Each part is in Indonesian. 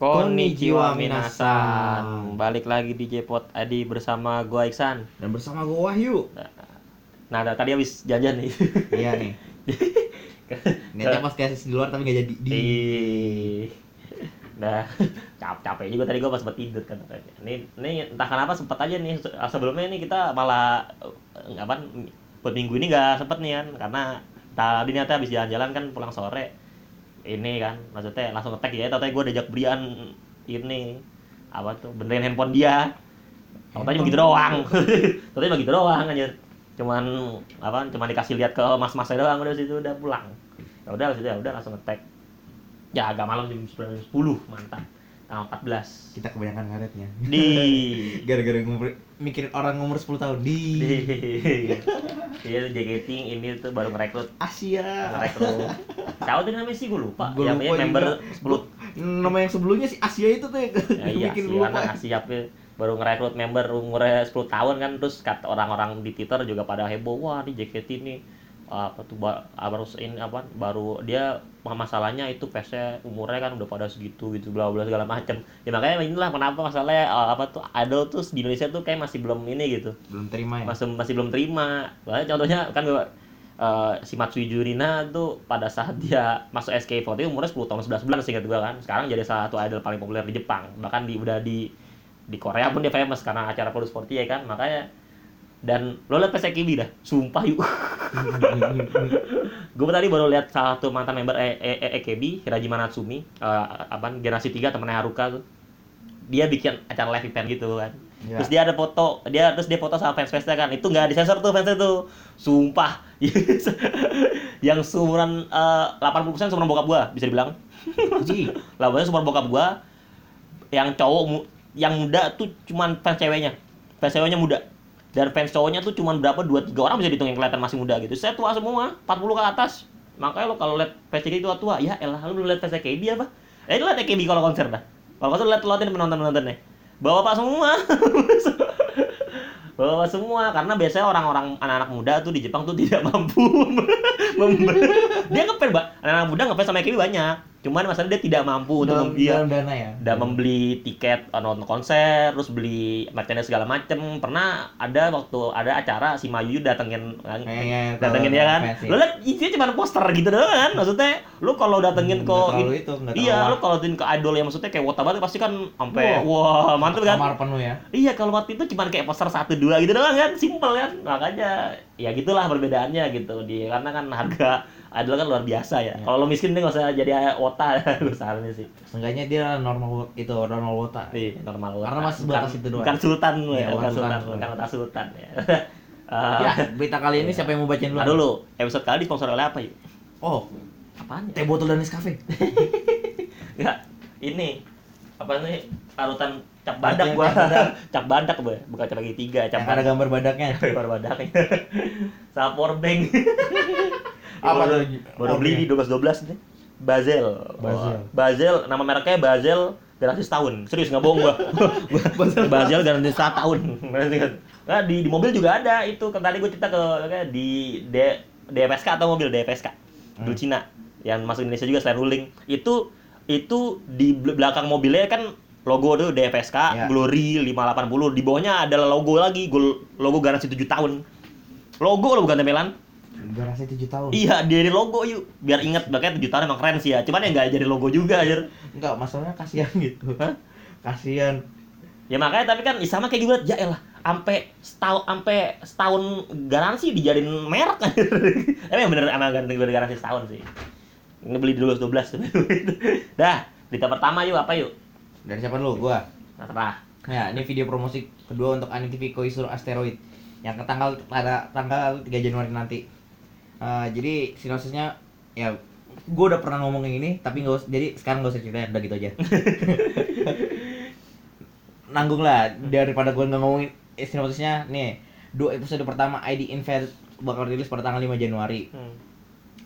Konnichiwa minasan. Balik lagi di Jepot Adi bersama gua Iksan. Dan bersama gue Wahyu. Nah, ada- tadi habis jajan nih. iya nih. Niatnya pas kayak di luar tapi gak jadi. Di. Nah, cap capek juga tadi gua pas sempat tidur kan. Ini ini entah kenapa sempat aja nih se- sebelumnya nih kita malah eh, apa buat minggu ini nggak sempet nih kan karena tadi niatnya habis jalan-jalan kan pulang sore ini kan maksudnya langsung ngetek ya tapi gue diajak belian ini apa tuh benerin handphone dia tadi begitu doang. Tadi begitu doang anjir. Cuman apa cuman dikasih lihat ke mas-masnya doang udah situ udah pulang. Ya udah situ ya udah langsung ngetek. Ya agak malam jam 10 mantap. Tanggal 14. Kita kebanyakan ngaretnya. Di Gara-gara mikirin orang umur 10 tahun di di Iya JKT ini tuh baru ngerekrut Asia. ngerekrut. Tahu tuh namanya sih gue lupa. Gua yang lupa member juga. 10 Nama yang sebelumnya si Asia itu tuh yang ya, iya bikin sih lupa. siap baru ngerekrut member umurnya 10 tahun kan terus kata orang-orang di Twitter juga pada heboh wah di JKT ini apa tuh ba- baru ini apa baru dia masalahnya itu PS-nya umurnya kan udah pada segitu gitu bla bla segala macem. Ya makanya inilah kenapa masalahnya eh, apa tuh idol tuh di Indonesia tuh kayak masih belum ini gitu. Belum terima ya. masih masih belum terima. Soalnya contohnya kan eh, si Matsui Jurina tuh pada saat dia masuk SK48 umurnya 10 tahun 11 bulan seingat gua kan. Sekarang jadi salah satu idol paling populer di Jepang. Bahkan di udah di di Korea pun dia famous karena acara Pulse 40 ya kan. Makanya dan lo liat PSKB dah? Sumpah yuk. Gue tadi baru lihat salah satu mantan member E- E- E- EKB Hirajima Natsumi eh, apa generasi 3 temennya Haruka tuh. Dia bikin acara live event gitu kan. Ya. terus dia ada foto dia terus dia foto sama fans fansnya kan. Itu nggak disensor tuh fansnya tuh. Sumpah. Yang seumuran eh, 80% seumuran bokap gua bisa dibilang. Lawannya seumuran bokap gua yang cowok yang muda tuh cuman fans ceweknya. Fans ceweknya muda dan fans cowoknya tuh cuman berapa? Dua tiga orang bisa dihitung yang kelihatan masih muda gitu. Saya tua semua 40 ke atas. Makanya lo kalau lihat CKD tua tua ya elah lu lihat fans CKD apa? Eh lu lihat CKD kalau konser dah. Kalau konser lihat liatin penonton penontonnya bawa pak semua. Bawa semua karena biasanya orang-orang anak-anak muda tuh di Jepang tuh tidak mampu dia ngefans mbak. Anak-anak muda ngefans sama EKB banyak cuman masalahnya dia tidak mampu untuk Dalam, membeli dalam dana ya. udah membeli tiket uh, nonton konser terus beli merchandise segala macem pernah ada waktu ada acara si Mayu datengin kan, Kayaknya datengin dia kan fans sih. lu liat isinya cuma poster gitu doang kan maksudnya lu kalau datengin ke Nggak terlalu itu, iya lu kalau datengin ke idol yang maksudnya kayak wota banget pasti kan sampai Wow. wah mantep kan Kamar penuh ya. Iya kalau waktu itu cuma kayak poster satu dua gitu doang kan, simple kan, makanya ya gitulah perbedaannya gitu di karena kan harga idol kan luar biasa ya. Ya. Kalau lo miskin nih nggak usah jadi wota usahanya sih. Seenggaknya dia normal itu normal wota. Nih normal wota. Karena masih sebatas itu doang. Bukan sultan, Iya, ya, bukan sultan, bukan wota sultan ya. Eh, Ya, berita kali ini siapa yang mau bacain dulu? Dulu, episode kali disponsori oleh apa yuk? Oh, Apaan teh botol dan Nescafe. Enggak, ini apa nih parutan cap badak gua. cap badak. gua, bukan cap bagi tiga, cap Yang ada gambar badaknya. Baru badaknya. Sama powerbank. Apa baru, baru beli di 12 12 nih. Bazel. Bazel. Wah, Bazel nama mereknya Bazel garansi setahun. Serius nggak bohong gua. Bazel garansi setahun. Kan. Nah, di, di mobil juga ada itu. Kan tadi gua cerita ke kayak di D, DFSK atau mobil. Dulu Hmm. Cina yang masuk Indonesia juga selain ruling. Itu itu di bel- belakang mobilnya kan logo tuh DFSK, Ya. Glory 580. Di bawahnya ada logo lagi, logo garansi 7 tahun. Logo lo bukan tempelan. Garasi 7 tahun. Iya, dari logo yuk. Biar inget makanya 7 tahun emang keren sih ya. Cuman ya nggak jadi logo juga aja. Enggak, masalahnya kasihan gitu. Hah? Kasihan. Ya makanya tapi kan sama kayak gimana? Ya elah, sampai setahun sampai setahun garansi dijadiin merek aja. Emang bener emang ganti bener garansi setahun sih. Ini beli dulu 12 Dah, berita pertama yuk apa yuk? Dari siapa dulu? Gua. Terserah. Ya, ini video promosi kedua untuk anime TV Koizuru Asteroid yang ke tanggal pada tanggal 3 Januari nanti. Eh, jadi sinopsisnya ya gue udah pernah ngomong yang ini tapi nggak usah jadi sekarang nggak usah ceritain udah gitu aja nanggung lah daripada gue nggak ngomongin eh, sinopsisnya nih dua episode pertama ID Invade bakal rilis pada tanggal 5 Januari Hmm.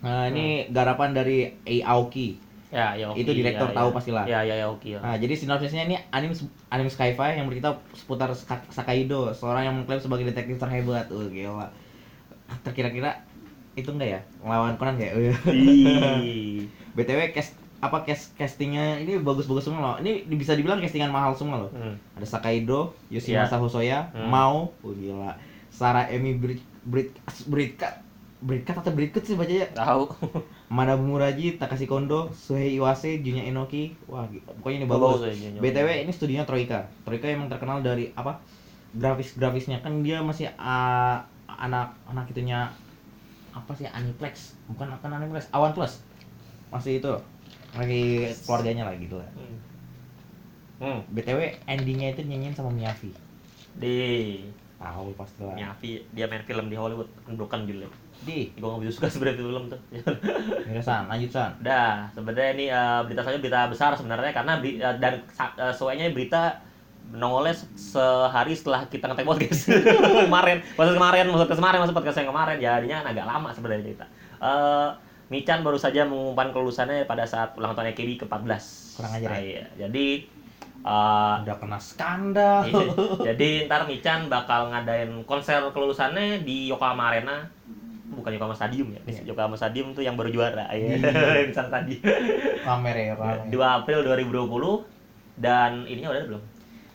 Nah, ini garapan dari Aoki Ya, ya. Itu direktur ya, tahu ya. pastilah. Ya, ya, ya oke. ya. Nah, jadi sinopsisnya ini anime anime sci-fi yang bercerita seputar Sakaido, seorang yang mengklaim sebagai detektif terhebat. Uh, gila. Terkira-kira itu enggak ya? Melawan Conan? Ih. BTW cast apa cast castingnya ini bagus-bagus semua loh. Ini bisa dibilang castingan mahal semua loh. Hmm. Ada Sakaido, Yoshimasa Iya. Hosoya, Hmm. Mao, oh gila. Sarah Emi Brit Brit Britka Britkat atau Britkut sih bacanya. Tahu. Manabu Muraji, Takashi Kondo, Suhei Iwase, Junya Enoki. Wah, pokoknya ini Bagus, ya. BTW ini studinya Troika. Troika emang terkenal dari apa? Grafis-grafisnya kan dia masih ah, anak anak itunya apa sih Aniplex? Bukan akan Aniplex, Awan Plus. Masih itu lagi keluarganya lah gitu lah. Hmm. Hmm. BTW endingnya itu nyanyiin sama Miyavi. Di Tahu pasti lah. Nyavi dia main film di Hollywood Unbroken judulnya. Di, Gue nggak begitu suka sebenarnya film tuh. Mira San, lanjut San. Dah, sebenarnya ini eh, berita saja berita besar sebenarnya karena beri- eh, dan sa- eh, sesuainya berita nongolnya se- sehari setelah kita ngetek podcast kemarin, maksud kemarin, maksud kemarin, maksud podcast yang kemarin, jadinya kan agak lama sebenarnya cerita. Eh Michan baru saja mengumumkan kelulusannya pada saat ulang tahun AKB ke-14. Kurang ajar ya? Nah, iya. Jadi eh, Udah kena skandal. Iya. Jadi ntar Michan bakal ngadain konser kelulusannya di Yokohama Arena. Bukan Yokohama Stadium ya. Iya. Yokohama Stadium tuh yang baru juara. Iya. Iya. Misal tadi. Kamera ya, rame. 2 April 2020 dan ininya udah ada belum?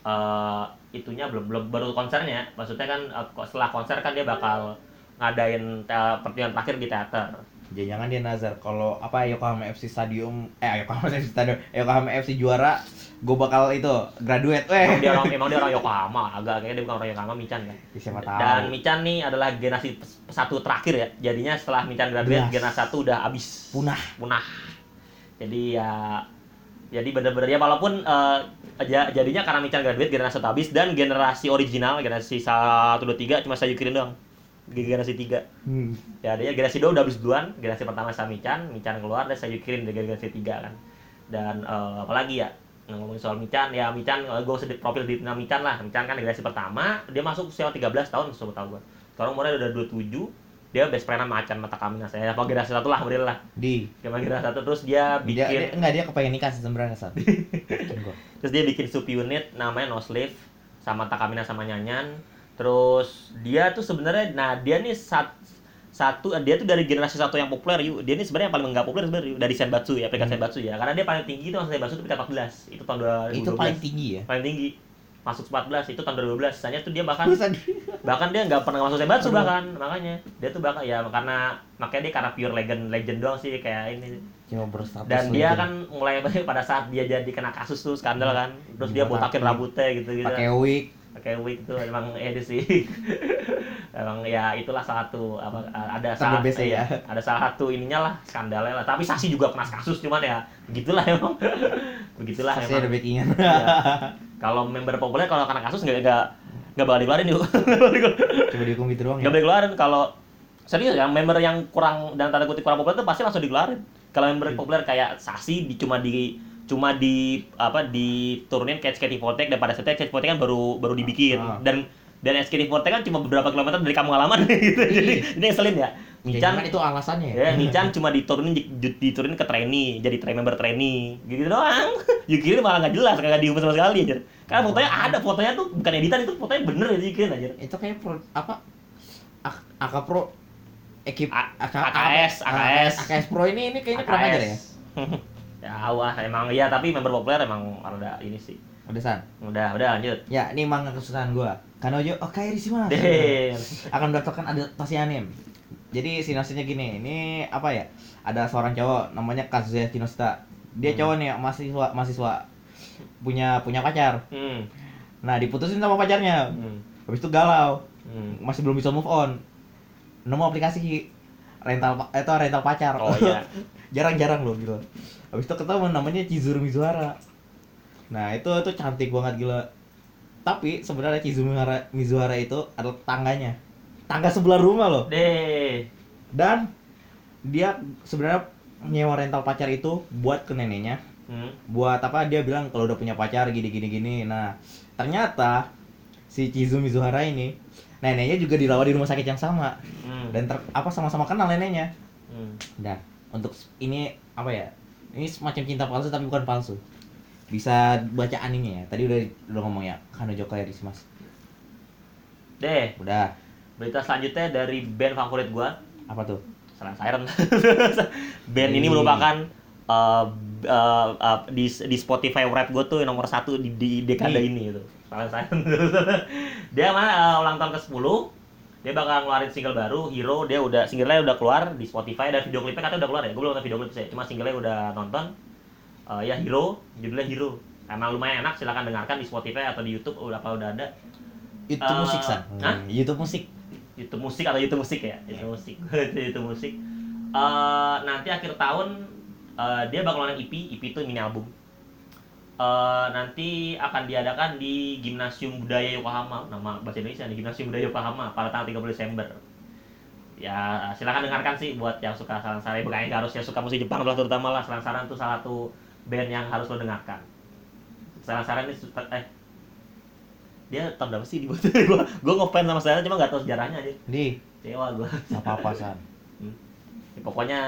Eh itunya belum belum baru konsernya. Maksudnya kan kok setelah konser kan dia bakal ngadain pertunjukan terakhir di teater. Jangan-jangan dia nazar kalau apa Yokohama FC Stadium eh Yokohama FC Stadium Yokohama FC juara gue bakal itu graduate Emang eh dia orang emang dia orang Yokohama, agak kayaknya dia bukan orang Yokohama Michan kan. Ya, siapa tahu Dan Michan nih adalah generasi satu terakhir ya. Jadinya setelah Michan graduate, Belas. generasi satu udah habis. punah Punah. Jadi ya jadi bener-bener ya walaupun eh, ja- jadinya karena Michan graduate generasi habis dan generasi original generasi 1 2 3 cuma saya Yukirin doang. Generasi 3. hmm. Ya dia generasi 2 udah habis duluan, generasi pertama sama Michan, Michan keluar dan saya Yukirin dari generasi 3 kan. Dan eh, apalagi ya ngomongin soal Michan, ya Michan, gue sedikit profil di nama Michan lah. Michan kan generasi pertama, dia masuk usia 13 tahun, sebut tau gue. Sekarang umurnya udah 27, dia best friend sama Acan Mata Kamina. Saya apa generasi satu lah, model lah. di. Dia generasi satu, terus dia dia, bikin, dia enggak dia kepengen nikah sebenarnya saat terus dia bikin sub unit namanya No Slave, sama Takamina sama Nyanyan. Terus dia tuh sebenarnya, nah dia nih sat, satu dia tuh dari generasi satu yang populer yuk dia ini sebenarnya yang paling nggak populer sebenarnya dari Senbatsu ya aplikasi Hmm. Senbatsu ya. Karena dia paling tinggi itu masuk Senbatsu itu peringkat 14 itu tahun 2012 itu paling tinggi ya? Paling tinggi masuk 14 itu tahun 2012 sisanya tuh dia bahkan bahkan dia nggak pernah masuk Senbatsu bahkan makanya. Dia tuh bahkan ya karena makanya dia karena pure legend legend doang sih kayak ini. Cuma berstatus dan dia kan mulai pada saat dia jadi kena kasus tuh skandal kan. Terus dia botakin rambutnya gitu gitu. Pakai wig. Pakai wig tuh emang eh sih. Emang ya itulah salah satu apa ada salah base ya. ada salah satu ininya lah skandalnya lah. Tapi Sasi juga kena kasus cuman ya begitulah emang. Begitulah Pasti emang. ada backingan. Iya. Kalau member populer kalau kena kasus nggak nggak nggak bakal dikeluarin yuk. Coba dihukum gitu doang nggak ya boleh dikeluarin. Kalau serius yang member yang kurang dan tanda kutip kurang populer itu pasti langsung dikeluarin. Kalau member populer kayak Sasi di, cuma di cuma di apa diturunin kayak SKT48 dan pada saat itu SKT48 kan baru baru dibikin. Ah. dan dan SKT48 kan cuma beberapa kilometer dari kampung halaman. Gitu. Jadi ini ngeselin ya Michan Jangan itu alasannya ya? Ya Michan cuma diturunin di- di- diturunin ke trainee jadi train member trainee. Gitu doang. Yukiri malah nggak jelas kagak diumum sama sekali aja karena fotonya ada fotonya tuh bukan editan itu fotonya bener ya Yukiri aja itu kayak pro, apa? Ak- AK Pro ekip A- AK, AKS, AKS. AKS Pro ini ini kayaknya kurang ajar ya? Ya wah emang iya tapi member populer emang ada ini sih. Udah san udah udah lanjut. Ya ini manga kesukaan gua. Kanojo Okairi deh akan mendaftarkan adaptasi anime. Jadi sinopsisnya gini, ini apa ya? Ada seorang cowok namanya Kazuya Kinoshita. Dia Hmm. cowok nih, mahasiswa mahasiswa punya punya pacar. hmm. Nah, diputusin sama pacarnya. Hmm. Habis itu galau, Hmm. masih belum bisa move on. Nemu aplikasi rental pa- itu rental pacar. oh iya Jarang-jarang loh gila. Habis itu ketemu namanya Chizuru Mizuhara. Nah, itu itu cantik banget gila. Tapi sebenarnya Chizuru Mizuhara itu adalah tangganya. Tangga sebelah rumah loh. deh Dan dia sebenarnya nyewa rental pacar itu buat ke neneknya. hmm. Buat apa dia bilang kalau udah punya pacar gini gini gini. Nah, ternyata si Chizu Mizuhara ini neneknya juga dirawat di rumah sakit yang sama Hmm. dan ter, apa sama-sama kenal neneknya. Hmm. Dan untuk ini apa ya? Ini semacam cinta palsu tapi bukan palsu. Bisa baca animenya ya. Tadi udah udah ngomong ya. Kanojo Kairi Mas. deh Udah. Berita selanjutnya dari band favorit gua Apa tuh? Salah Siren band ini Ih. merupakan uh, uh, uh, di di Spotify rap gue tuh nomor satu di, di dekade ini gitu. Salah saya. dia mana uh, ulang tahun ke-10 dia bakal ngeluarin single baru Hero dia udah singlenya udah keluar di Spotify dan video klipnya katanya udah keluar ya gue belum nonton video klip sih cuma singlenya udah nonton Eh, ya Hero judulnya Hero emang lumayan enak silakan dengarkan di Spotify atau di YouTube udah apa udah ada YouTube Eh, musik san. hah? YouTube musik. YouTube musik atau YouTube musik ya? YouTube musik. YouTube musik. Eh, nanti akhir tahun eh, dia bakal ngeluarin EP EP itu mini album. Eh, nanti akan diadakan di Gimnasium Budaya Yokohama. Nama bahasa Indonesia nih Gimnasium Budaya Yokohama pada tanggal 30 Desember. Ya silakan dengarkan sih buat yang suka saran-saran. Bukan yang harus yang suka musik Jepang lah terutama lah. Saran-saran tuh salah satu band yang harus lo dengarkan. Saran-saran ini eh dia tahun berapa sih dibuat gua gua ngefans sama saya cuma nggak tahu sejarahnya aja Di, Dewa gua. apa apa san. Hmm. Ya, pokoknya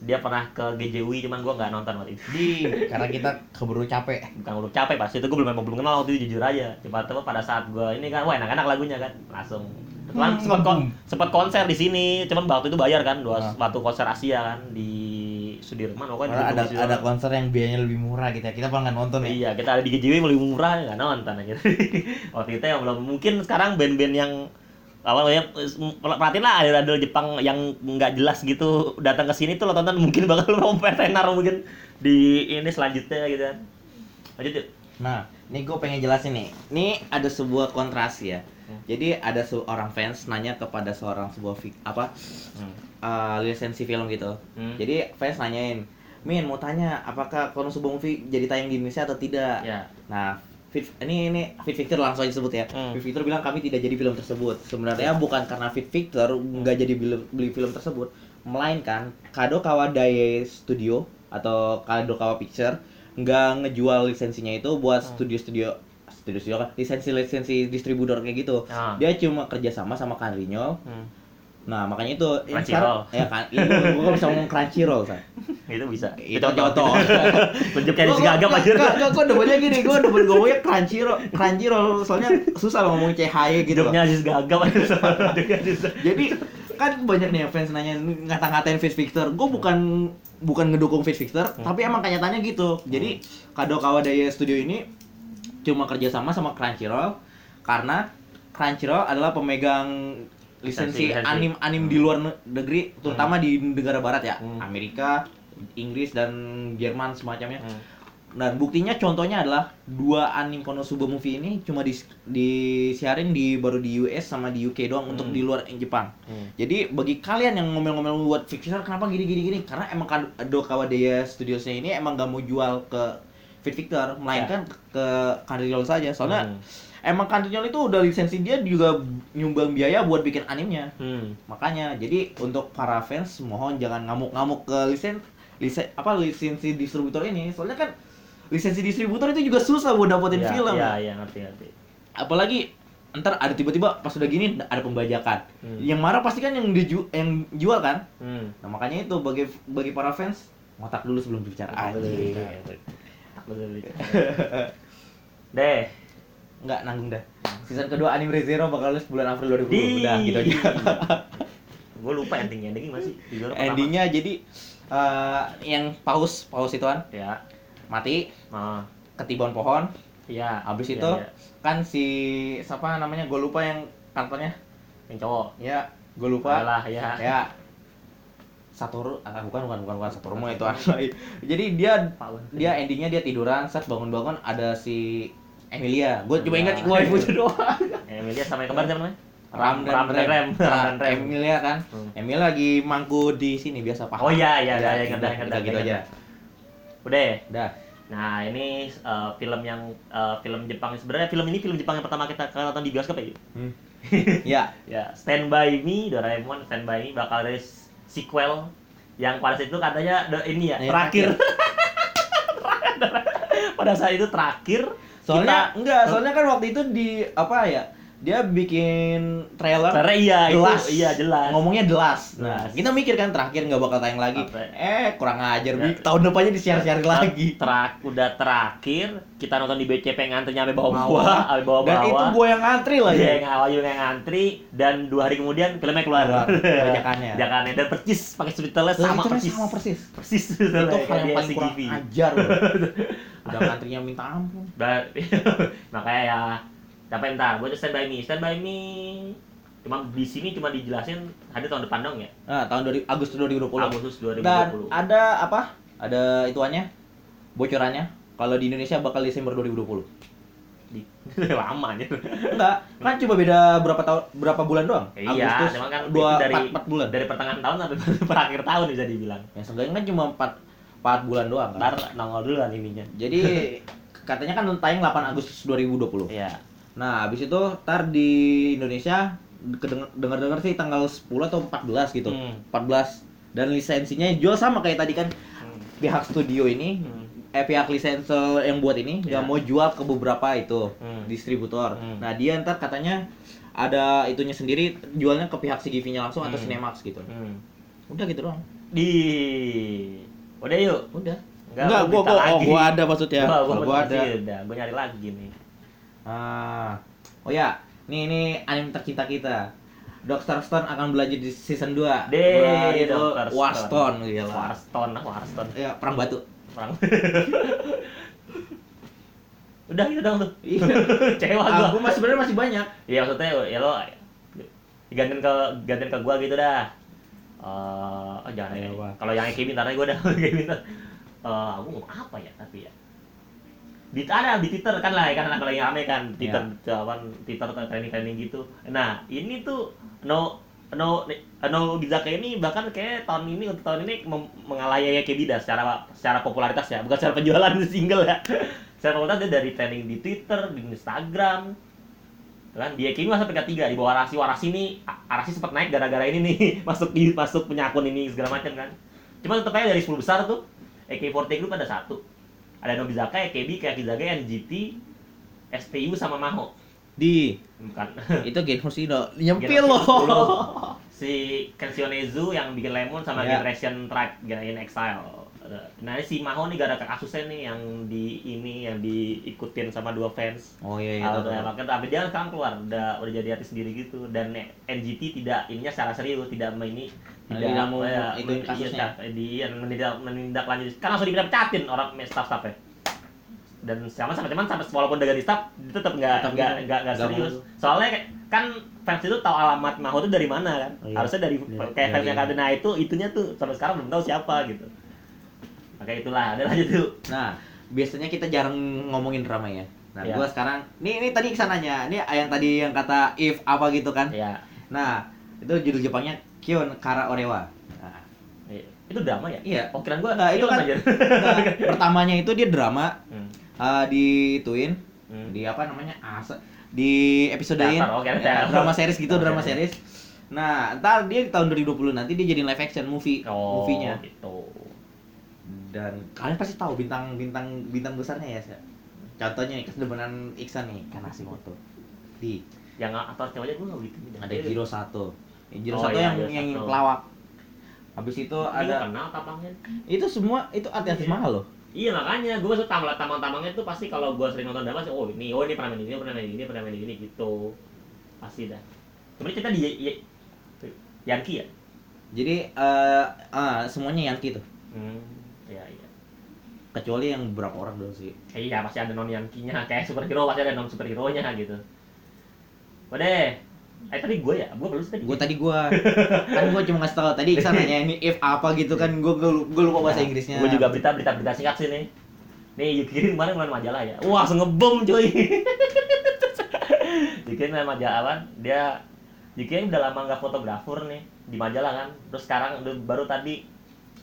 dia pernah ke GJWI cuman gua nggak nonton waktu itu. Di, karena kita keburu capek. Bukan udah capek pasti itu gua belum emang belum kenal waktu itu jujur aja. Coba coba pada saat gua ini kan wah enak-enak lagunya kan langsung Kebetulan Hmm, sempat kon sempat konser di sini, cuman waktu itu bayar kan dua Ah. waktu konser Asia kan di Sudirman pokoknya di ada Sudirman. ada konser yang biayanya lebih murah gitu ya. Kita malah nggak nonton ya. Iya, kita ada di GJW lebih murah nggak nonton aja. Waktu itu yang belum mungkin sekarang band-band yang apa ya perhatiin lah ada ada Jepang yang nggak jelas gitu datang ke sini tuh lo tonton mungkin bakal rompet tenar mungkin di ini selanjutnya gitu kan. Lanjut yuk. Nah, ini gue pengen jelasin nih. Ini ada sebuah kontras ya. Hmm. Jadi ada seorang fans nanya kepada seorang sebuah fik- apa eh, lisensi film gitu. Hmm. Jadi fans nanyain, Min mau tanya apakah Konosuba movie jadi tayang di Indonesia atau tidak? Ya. Nah, Fit, ini ini Fit Victor langsung aja sebut ya. Hmm. Fit Victor bilang kami tidak jadi film tersebut. Sebenarnya bukan karena Fit Victor nggak jadi beli, beli film tersebut, melainkan Kadokawa Daiei Studio atau Kadokawa Picture nggak ngejual lisensinya itu buat Hmm. studio-studio studio-studio kan lisensi-lisensi distributor kayak gitu. Ah. Dia cuma kerjasama sama Kanrinyol. Hmm. Nah, makanya itu Crunchyroll. ya kan, ini gua bisa ngomong Crunchyroll, San. Itu bisa. Itu contoh. Tunjuk kayak si gagap aja. Enggak, enggak, gue demennya gini, gue demen ngomongnya Crunchyroll, Crunchyroll, soalnya susah loh ngomong CHY gitu. Hidupnya aja. Hidupnya Aziz. Jadi kan banyak nih fans nanya ngata-ngatain Fitz Victor. Gue bukan bukan ngedukung Fitz Victor, Hmm. tapi emang kenyataannya gitu. Jadi Kadokawa Daya Studio ini cuma kerjasama sama Crunchyroll karena Crunchyroll adalah pemegang lisensi anim anim di luar ne- negeri, terutama di negara barat ya, Hmm. Amerika, Inggris dan Jerman semacamnya. Hmm. Dan buktinya contohnya adalah dua anime Konosuba movie ini cuma di disiarin di baru di US sama di UK doang untuk Hmm. di luar Jepang. Hmm. Jadi bagi kalian yang ngomel-ngomel buat Victor kenapa gini gini gini karena emang Kadokawa Daya Studiosnya ini emang gak mau jual ke Fit Victor melainkan ke Crunchyroll saja. Soalnya Hmm. Emang Crunchyroll itu udah lisensi dia juga nyumbang biaya buat bikin animenya. Hmm. Makanya jadi untuk para fans mohon jangan ngamuk-ngamuk ke lisen lisen apa lisensi distributor ini. Soalnya kan lisensi distributor itu juga susah buat dapetin Iya, film. Iya, iya, ngerti, ngerti. Apalagi ntar ada tiba-tiba pas udah gini ada pembajakan. Hmm. Yang marah pasti kan yang diju yang jual kan. Hmm. Nah, makanya itu bagi bagi para fans ngotak dulu sebelum bicara. Dulu. Deh. Enggak nanggung dah. Season kedua anime ReZero bakal rilis bulan April 2020. Udah gitu aja. Gue lupa endingnya, endingnya masih di luar pertama. Endingnya jadi eh, yang paus paus ituan Ya. mati Ah. ketiban pohon Iya. Habis Iya, itu iya. kan si siapa namanya gue lupa yang kantornya yang cowok. ya gue lupa Adalah ya. ya Satoru ah, bukan bukan bukan bukan Satoru mah itu jadi dia dia endingnya dia tiduran saat bangun-bangun ada si Emilia gue coba Ya. ingat gue itu doang Emilia sama yang kembar siapa namanya? Ram dan Ram dan Rem. Ram dan Rem. Emilia kan Hmm. Emilia lagi mangku di sini biasa paha Oh iya iya Ya, iya ingat dah, ingat gitu ingat aja dah. Udah. dah Nah, ini uh, film yang uh, film Jepang sebenarnya film ini film Jepang yang pertama kita nonton di bioskop ya. Hmm. ya Ya, Stand By Me Doraemon Stand By Me bakal ada sequel yang pada saat itu katanya the- ini ya Yang terakhir. pada saat itu terakhir soalnya kita- enggak soalnya kan waktu itu di apa ya dia bikin trailer Karena iya jelas. itu iya jelas. ngomongnya jelas nah Jelas. kita mikir kan terakhir nggak bakal tayang lagi Apa? eh kurang ajar Ya. Tahun depannya di share share lagi Terak, udah terakhir kita nonton di BCP ngantrinya sampai bawah Bawah. bawah, sampai bawah dan itu gue yang ngantri lah Dia ya yang awal yang ngantri dan dua hari kemudian filmnya keluar. Bajakannya. Bajakannya dan persis pakai subtitlenya sama Subtitlenya persis. sama persis Persis itu hal yang paling kurang ajar. udah ngantrinya minta ampun makanya ya tapi ntar gue stand by me, stand by me. Cuma di sini cuma dijelasin ada tahun depan dong ya. nah tahun 2000 Agustus 2020 Agustus 2020. dan ada apa ada ituannya bocorannya kalau di Indonesia bakal Desember 2020 Di, lama nih. enggak kan cuma beda berapa tahun berapa bulan doang Iya, Agustus kan dua dari empat, empat bulan dari pertengahan tahun sampai akhir tahun bisa dibilang. ya seenggaknya kan cuma empat empat bulan doang kan Ntar nongol dulu kan ininya. jadi katanya kan tayang 8 Agustus 2020 Iya. nah habis itu ntar di Indonesia dengar dengar sih tanggal 10 atau 14 gitu Hmm. 14 dan lisensinya jual sama kayak tadi kan Hmm. pihak studio ini Hmm. eh pihak lisenser yang buat ini nggak mau jual ke beberapa itu Hmm. distributor. Hmm. Nah dia ntar katanya ada itunya sendiri jualnya ke pihak CGV-nya langsung atau Hmm. Cinemax gitu. Hmm. Udah gitu doang. Di Udah yuk. Udah. Enggak, Enggak, gua, gua, oh, lagi. gua ada maksudnya. Gua, gua, Oh, gua ada. Udah, gua nyari lagi nih. Ah. Oh ya, nih ini anime tercinta kita. Doctor Stone akan belajar di season 2. Deh, itu Dr. Stone. Warston gila. Warston, Warston. Ya, perang batu. Perang. Udah gitu dong tuh. Iya. Kecewa Ah, gua. gua masih sebenarnya masih banyak. Iya maksudnya ya lo gantiin ke gantiin ke gua gitu dah. Eh, oh, jangan ya. Kalau yang EKB ntar aja gua dah EKB ntar. Eh, aku ngomong apa ya tapi ya. Di ada di Twitter kan lah kan kalau yang rame kan Twitter jawaban Twitter training training gitu. Nah ini tuh no no no Bizaka ini bahkan kayak tahun ini untuk tahun ini mengalahi dah secara secara popularitas ya bukan secara penjualan single ya. secara popularitas dia dari trending di Twitter di Instagram kan? Di EKB masuk peringkat tiga di bawah Arasi. Warasi ini Arasi sempat naik gara-gara ini nih. Masuk di masuk punya akun ini segala macam kan? Cuma tetap aja dari 10 besar tuh AK48 Group ada satu. Ada Nobizaka, AKB, Kayakizaga, NGT, SPU sama Maho. Di. Bukan. Itu Genhos Ino nyempil loh. 10. si Kensionezu yang bikin Lemon sama Ya. Generation Tribe Generation Exile nah si Maho nih gara-gara kasusnya nih yang di ini yang diikutin sama dua fans. Oh iya iya. Ya, tahu. makanya tapi dia sekarang keluar udah udah jadi artis sendiri gitu. Dan NGT tidak ininya secara serius tidak ini tidak tidak mau ya, ituin men- kasusnya. iya, di yang menindak menindak lanjut kan langsung dipecatin orang staff staffnya dan sama sama cuman sampai walaupun udah ganti staff dia tetap nggak nggak nggak serius. soalnya kan fans itu tahu alamat Maho itu dari mana kan. Oh, iya. harusnya dari Dari- kayak fans yang dari- Kadena itu itunya tuh sampai sekarang belum tahu siapa gitu makanya itulah ada lanjut tuh Nah, biasanya kita jarang ngomongin drama ya. Nah, Iya. gua sekarang nih ini tadi ke sananya. Ini yang tadi yang kata if apa gitu kan. ya Nah, itu judul Jepangnya Kion Kara Orewa. Nah, iya. itu drama ya Iya. oh kirain gua Nah, itu kan- aja nah, pertamanya itu dia drama Hmm. uh, dituin Hmm. di apa namanya? Asa di episodein Dasar, oke, ya, dasar. drama series gitu, drama Oke. series. Nah, ntar dia di tahun 2020 nanti dia jadi live action movie Oh, movie-nya. gitu. Dan kalian pasti tahu bintang bintang bintang besarnya ya. Contohnya nih kesedebanan Iksan nih, Kanashimoto. Di Yang aktor ceweknya gue nggak gitu. ada. Jiro Oh, Sato iya, yang yang Sato. pelawak. Habis itu Ini ada kenal tapangnya. itu semua itu artis-artis Iya. mahal loh. Iya makanya gue maksud tamang tamang-tamangnya tuh pasti kalau gue sering nonton drama sih oh ini oh ini pernah main ini pernah main ini pernah main ini gitu pasti dah. Kemudian kita di y- Yankee ya. Jadi eh ah, semuanya Yankee tuh. Hmm, iya iya. Kecuali yang beberapa orang dulu sih. Iya pasti ada non Yankee-nya kayak superhero pasti ada non superhero-nya gitu. Udah. Eh tadi gue ya, gue belum tadi. Gue tadi gua kan gua cuma ngasih tahu tadi Iksan nanya ini if apa gitu kan gua gua, gua lupa bahasa Inggrisnya. Gue juga berita berita berita singkat sih nih. Nih Yukirin kemarin ngeluarin majalah ya. Wah, langsung ngebom cuy. Yukirin ngeluarin majalah apa? Dia Yukirin udah lama nggak fotografer nih di majalah kan. Terus sekarang baru tadi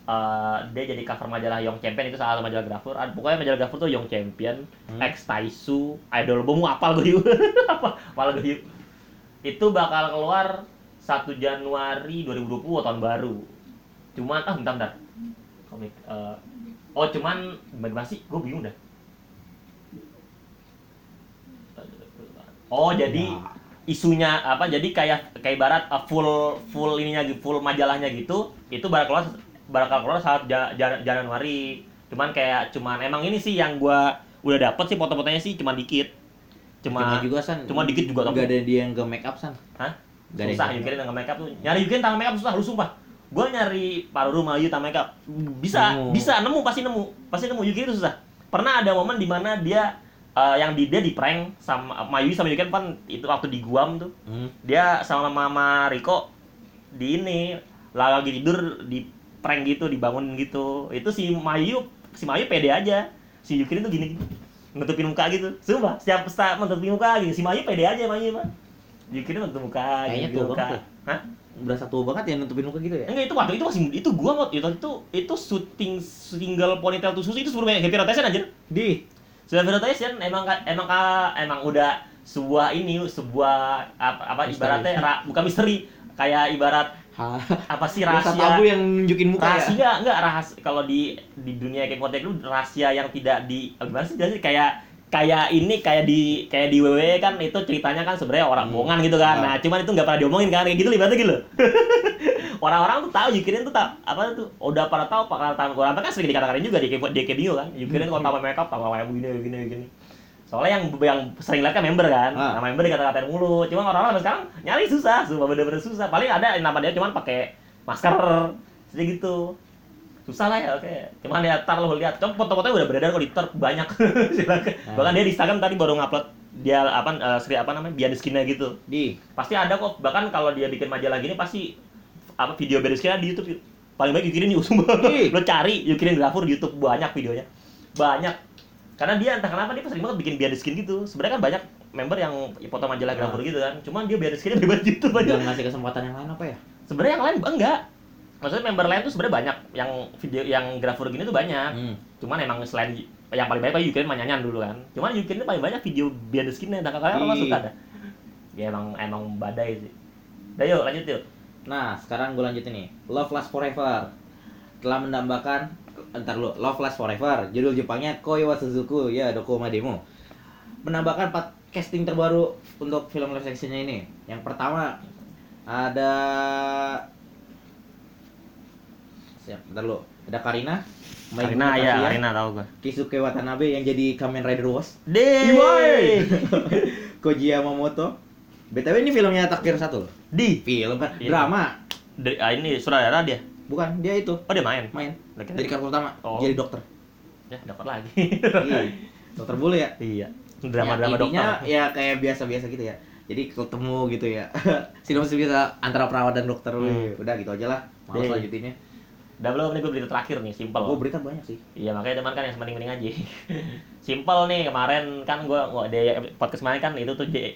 eh, dia jadi cover majalah Young Champion itu salah majalah grafur. Pokoknya majalah grafur tuh Young Champion, Hmm. X Taisu, Idol Bomu apal gue yuk. apa? Apal gue yuk. Itu bakal keluar 1 Januari 2020 tahun baru. Cuman ah bentar bentar. Komik eh, Oh cuman bagaimana sih? Gue bingung dah. Oh jadi Ya. isunya apa jadi kayak kayak ibarat uh, full full ininya gitu, full majalahnya gitu itu bakal keluar bakal keluar saat ja- ja- Januari cuman kayak cuman emang ini sih yang gua udah dapet sih foto-fotonya sih cuma dikit. Cuma cuma juga san. cuma dikit juga Gak ada dia yang ke make up san. Hah? Gak susah yang- Yukirin dengan makeup tuh. Nyari Yukirin tangan makeup susah lu sumpah gua nyari paru rumah Yu tangan makeup bisa Nemu. bisa nemu pasti nemu. Pasti nemu Yukirin itu susah. Pernah ada momen di mana dia eh, yang di dia di prank sama Mayu sama Yukirin kan itu waktu di Guam tuh. Hmm. dia sama mama Riko di ini lagi tidur di prank gitu dibangun gitu itu si Mayu si Mayu pede aja si Yukirin tuh gini nutupin muka gitu sumpah setiap setiap nutupin muka gitu si Mayu pede aja Mayu mah Yukirin nutup muka Kayaknya gitu muka banget Hah? Berasa tua banget ya nutupin muka gitu ya. Enggak itu waktu itu masih itu gua mau itu itu itu syuting single ponytail to susu itu sebelum Happy Rotation anjir. Di. Sudah Happy Rotation emang emang emang udah sebuah ini sebuah apa, apa Misteri. ibaratnya ra- bukan misteri kayak ibarat Ha. apa sih rahasia tabu yang nunjukin muka ya. rahasia enggak rahasia kalau di di dunia kayak konten lu rahasia yang tidak di gimana sih jadi kayak kayak ini kayak di kayak di WWE kan itu ceritanya kan sebenarnya orang Hmm. bohongan gitu kan. Ah. Nah, cuman itu nggak pernah diomongin kan kayak gitu libatnya gitu. Orang-orang tuh tahu Yukirin tuh tak apa tuh udah pada tahu pakar tangan orang kan sering dikatakan juga di di Kebio kan. Yukirin kalau tambah makeup tambah kayak begini begini begini. Soalnya yang yang sering lihat kan member kan. Ah. Nah, member dikata-katain mulu. Cuma orang-orang sekarang nyari susah, sumpah bener-bener susah. Paling ada nama dia cuman pakai masker. Jadi gitu susah lah ya oke cuman ya tar lo lihat coba foto-fotonya udah beredar kok di Twitter banyak silakan bahkan dia di Instagram tadi baru ngupload dia apa eh, seri apa namanya the skin-nya gitu Di. pasti ada kok bahkan kalau dia bikin majalah gini pasti apa video behind the skin di YouTube paling baik Yukirin Ih. lo cari Yukirin Grafur di YouTube banyak videonya banyak karena dia entah kenapa dia sering banget bikin the skin gitu. Sebenarnya kan banyak member yang foto majalah Ah. Grafur gitu kan. Cuman dia the skin-nya bebas YouTube aja ngasih kesempatan yang lain apa ya? sebenarnya yang lain enggak. Maksudnya member lain tuh sebenarnya banyak. Yang video yang grafur gini tuh banyak. Hmm. cuman emang selain yang paling banyak paling Yukirin manyanyan dulu kan. Cuman Yukirin tuh paling banyak video the skin-nya dan kakaknya orang Ih. suka dah ya emang emang badai sih. Udah yuk lanjut yuk. Nah, sekarang gue lanjutin nih. Love Last Forever telah menambahkan entar lu Love Last Forever judul Jepangnya Koi wa Suzuku ya Dokuma Demo. Menambahkan empat casting terbaru untuk film live actionnya ini. Yang pertama ada siap bentar lu. Ada Karina. Mai Karina ya Karina tahu gua. Kisuke Watanabe yang jadi Kamen Rider Was Deh Koji Yamamoto. BTW ini filmnya Takdir satu loh. Di. Film kan? Iya. drama. Dari- ah, ini sutradara dia? Bukan dia itu. Oh dia main? Main Lagi- jadi karakter utama Oh. jadi dokter ya dapat lagi iya dokter bule ya iya drama drama ya, dokter ya kayak biasa-biasa gitu ya jadi ketemu gitu ya sinopsis bisa antara perawat dan dokter Hmm. udah gitu aja lah males Deh. lanjutinnya udah belum nih gue berita terakhir nih simpel oh berita banyak sih Iya makanya teman kan yang mending-mending aja. Simple nih kemarin kan gua gua di podcast kemarin kan itu tuh J.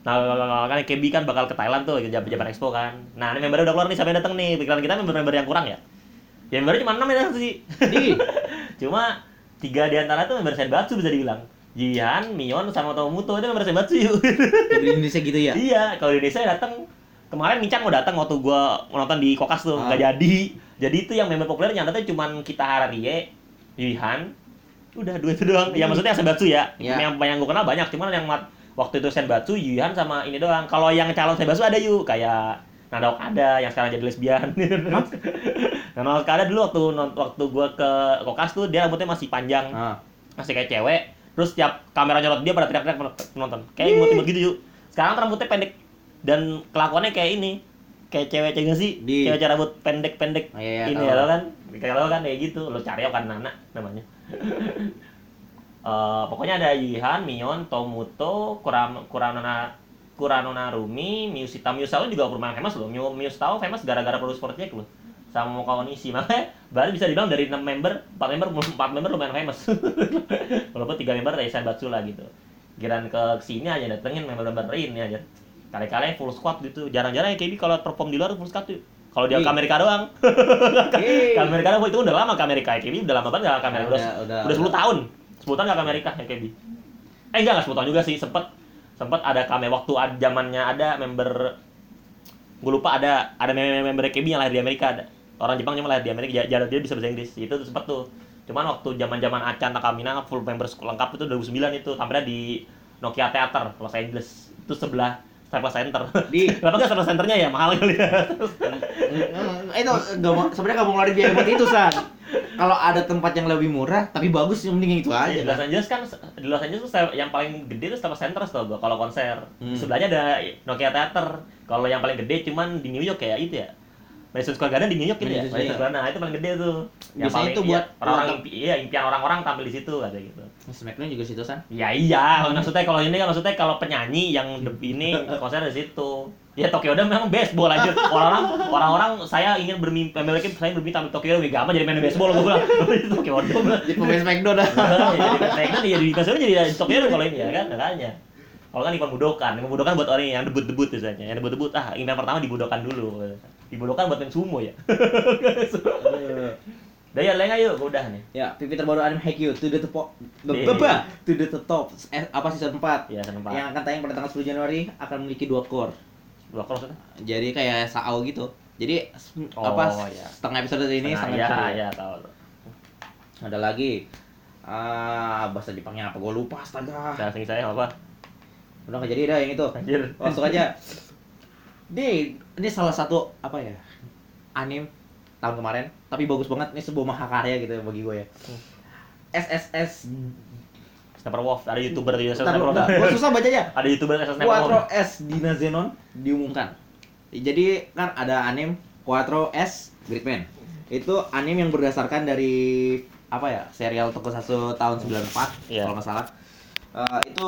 Nah, kan KB kan bakal ke Thailand tuh Japan Expo kan. Nah, ini membernya udah keluar nih siapa yang datang nih? Pikiran kita member-member yang kurang ya. Ya membernya cuma 6 ya sih. di cuma tiga di antara tuh member Senbatsu bisa dibilang. Jihan, Mion, sama Tomoto itu member Senbatsu yuk. di Indonesia gitu ya Iya, kalau di Indonesia datang kemarin Mincang mau datang waktu gua nonton di Kokas tuh, Ah. nggak jadi. Jadi itu yang member populer yang datang cuman kita Hararie, Yuhan, udah dua itu doang. Ya maksudnya yang Senbatsu ya. Iya. Yang yang gua kenal banyak, cuman yang waktu itu Senbatsu, Yuhan sama ini doang. Kalau yang calon Senbatsu ada yuk, kayak Nadaok ada yang sekarang jadi lesbian. nah, Nadaok ada dulu waktu waktu gua ke Kokas tuh dia rambutnya masih panjang, ah masih kayak cewek. Terus tiap kamera nyolot dia pada teriak-teriak penonton. Kayak imut-imut gitu yuk. Sekarang rambutnya pendek dan kelakuannya kayak ini. Kayak cewek-cewek nggak sih? Di- Cewek rambut pendek-pendek. Oh, iya, iya, ini ya lo kan. Kayak lo kan kayak gitu. Lo cari kan Nana namanya. Eh, pokoknya ada Yihan, Mion, Tomuto, Kuram, Kuranona Kuranona Rumi, Miusita Miusao juga lumayan famous loh. Miu Miusao famous gara-gara produce project loh. Sama Mokawanishi. Makanya berarti bisa dibilang dari 6 member, 4 member 4 member lumayan famous. Walaupun 3 member dari Senbatsu lah gitu. Giran ke sini aja datengin member-member ini aja. Kali-kali full squad gitu. Jarang-jarang ya KB kalau perform di luar full squad tuh. Kalau dia Ih. ke Amerika doang. Ih. ke Amerika doang itu udah lama ke Amerika. KB udah lama banget gak ke Amerika. Udah, Udah- udah- udah 10 tahun. 10 tahun gak ke Amerika ya KB. Eh enggak enggak 10 tahun juga sih. Sempet sempet ada kame waktu zamannya ada member gue lupa ada ada member member KB yang lahir di Amerika ada. Orang Jepang cuma lahir di Amerika jarang dia bisa bahasa Inggris. Itu tuh sempet tuh. Cuman waktu zaman zaman Acan Takamina full member lengkap itu 2009 itu tampilnya di Nokia Theater Los Angeles itu sebelah staples center. Di- Kenapa nggak staples centernya ya? Mahal kali ya? Eh, itu nggak mau sebenarnya nggak mau ngeluarin biaya buat itu san kalau ada tempat yang lebih murah tapi bagus yang mending itu aja Di Los Angeles kan di Los Angeles tuh yang paling gede tuh staples center tau gua kalau konser. Hmm. Sebelahnya ada Nokia Theater. Kalau yang paling gede cuman di New York kayak itu ya. Madison Square Garden di New York gitu ya. Madison, Madison iya. Square Garden, nah, itu paling gede tuh. Biasanya itu iya, buat- orang-orang buat- impi- iya, impian orang-orang tampil di situ kata gitu. Smackdown juga situ san Ya iya, maksudnya kalau ini kan maksudnya kalau penyanyi yang ini konser di situ. Ya Tokyo Dome memang baseball aja. Orang-orang orang-orang saya ingin bermimpi memiliki saya bermimpi tampil Tokyo Dome gak jadi main baseball gue bilang. Tokyo Dome. jadi pemain Smackdown dah ya, jadi Smackdown ya di konser jadi Tokyo Dome kalau ini ya kan makanya. Kalau kan Ivan Budokan, Ivan Budokan buat orang yang debut-debut biasanya. Yang debut-debut ah event pertama di Budokan dulu. Di Budokan buat main sumo ya. Udah ya, lain ayo, gua udah nih. ya pipi terbaru anime Haikyuu to the top Iya. Beba, to the top eh, apa season 4 Ya, seneng yang banget. akan tayang pada tanggal 10 Januari akan memiliki dua core Dua jadi kayak Sao gitu. Jadi Oh, apa iya. setengah episode ini Nah, setengah ya, episode ya, tahu. ada lagi. Ah bahasa Jepangnya apa? Gue lupa astaga. Saya sing saya apa? udah nggak jadi dah yang itu. Anjir. langsung aja. Ini ini salah satu apa ya anime tahun kemarin. Tapi bagus banget. Ini sebuah mahakarya gitu bagi gue ya. SSS Sniper Wolf, ada youtuber di Sniper Wolf. gua susah bacanya. Ada youtuber SS Sniper Quattro Wolf. S Dina Zenon diumumkan jadi kan ada anime Quattro S Gridman itu anime yang berdasarkan dari apa ya serial Tokusatsu tahun 94 Iya. kalau nggak salah Eh, itu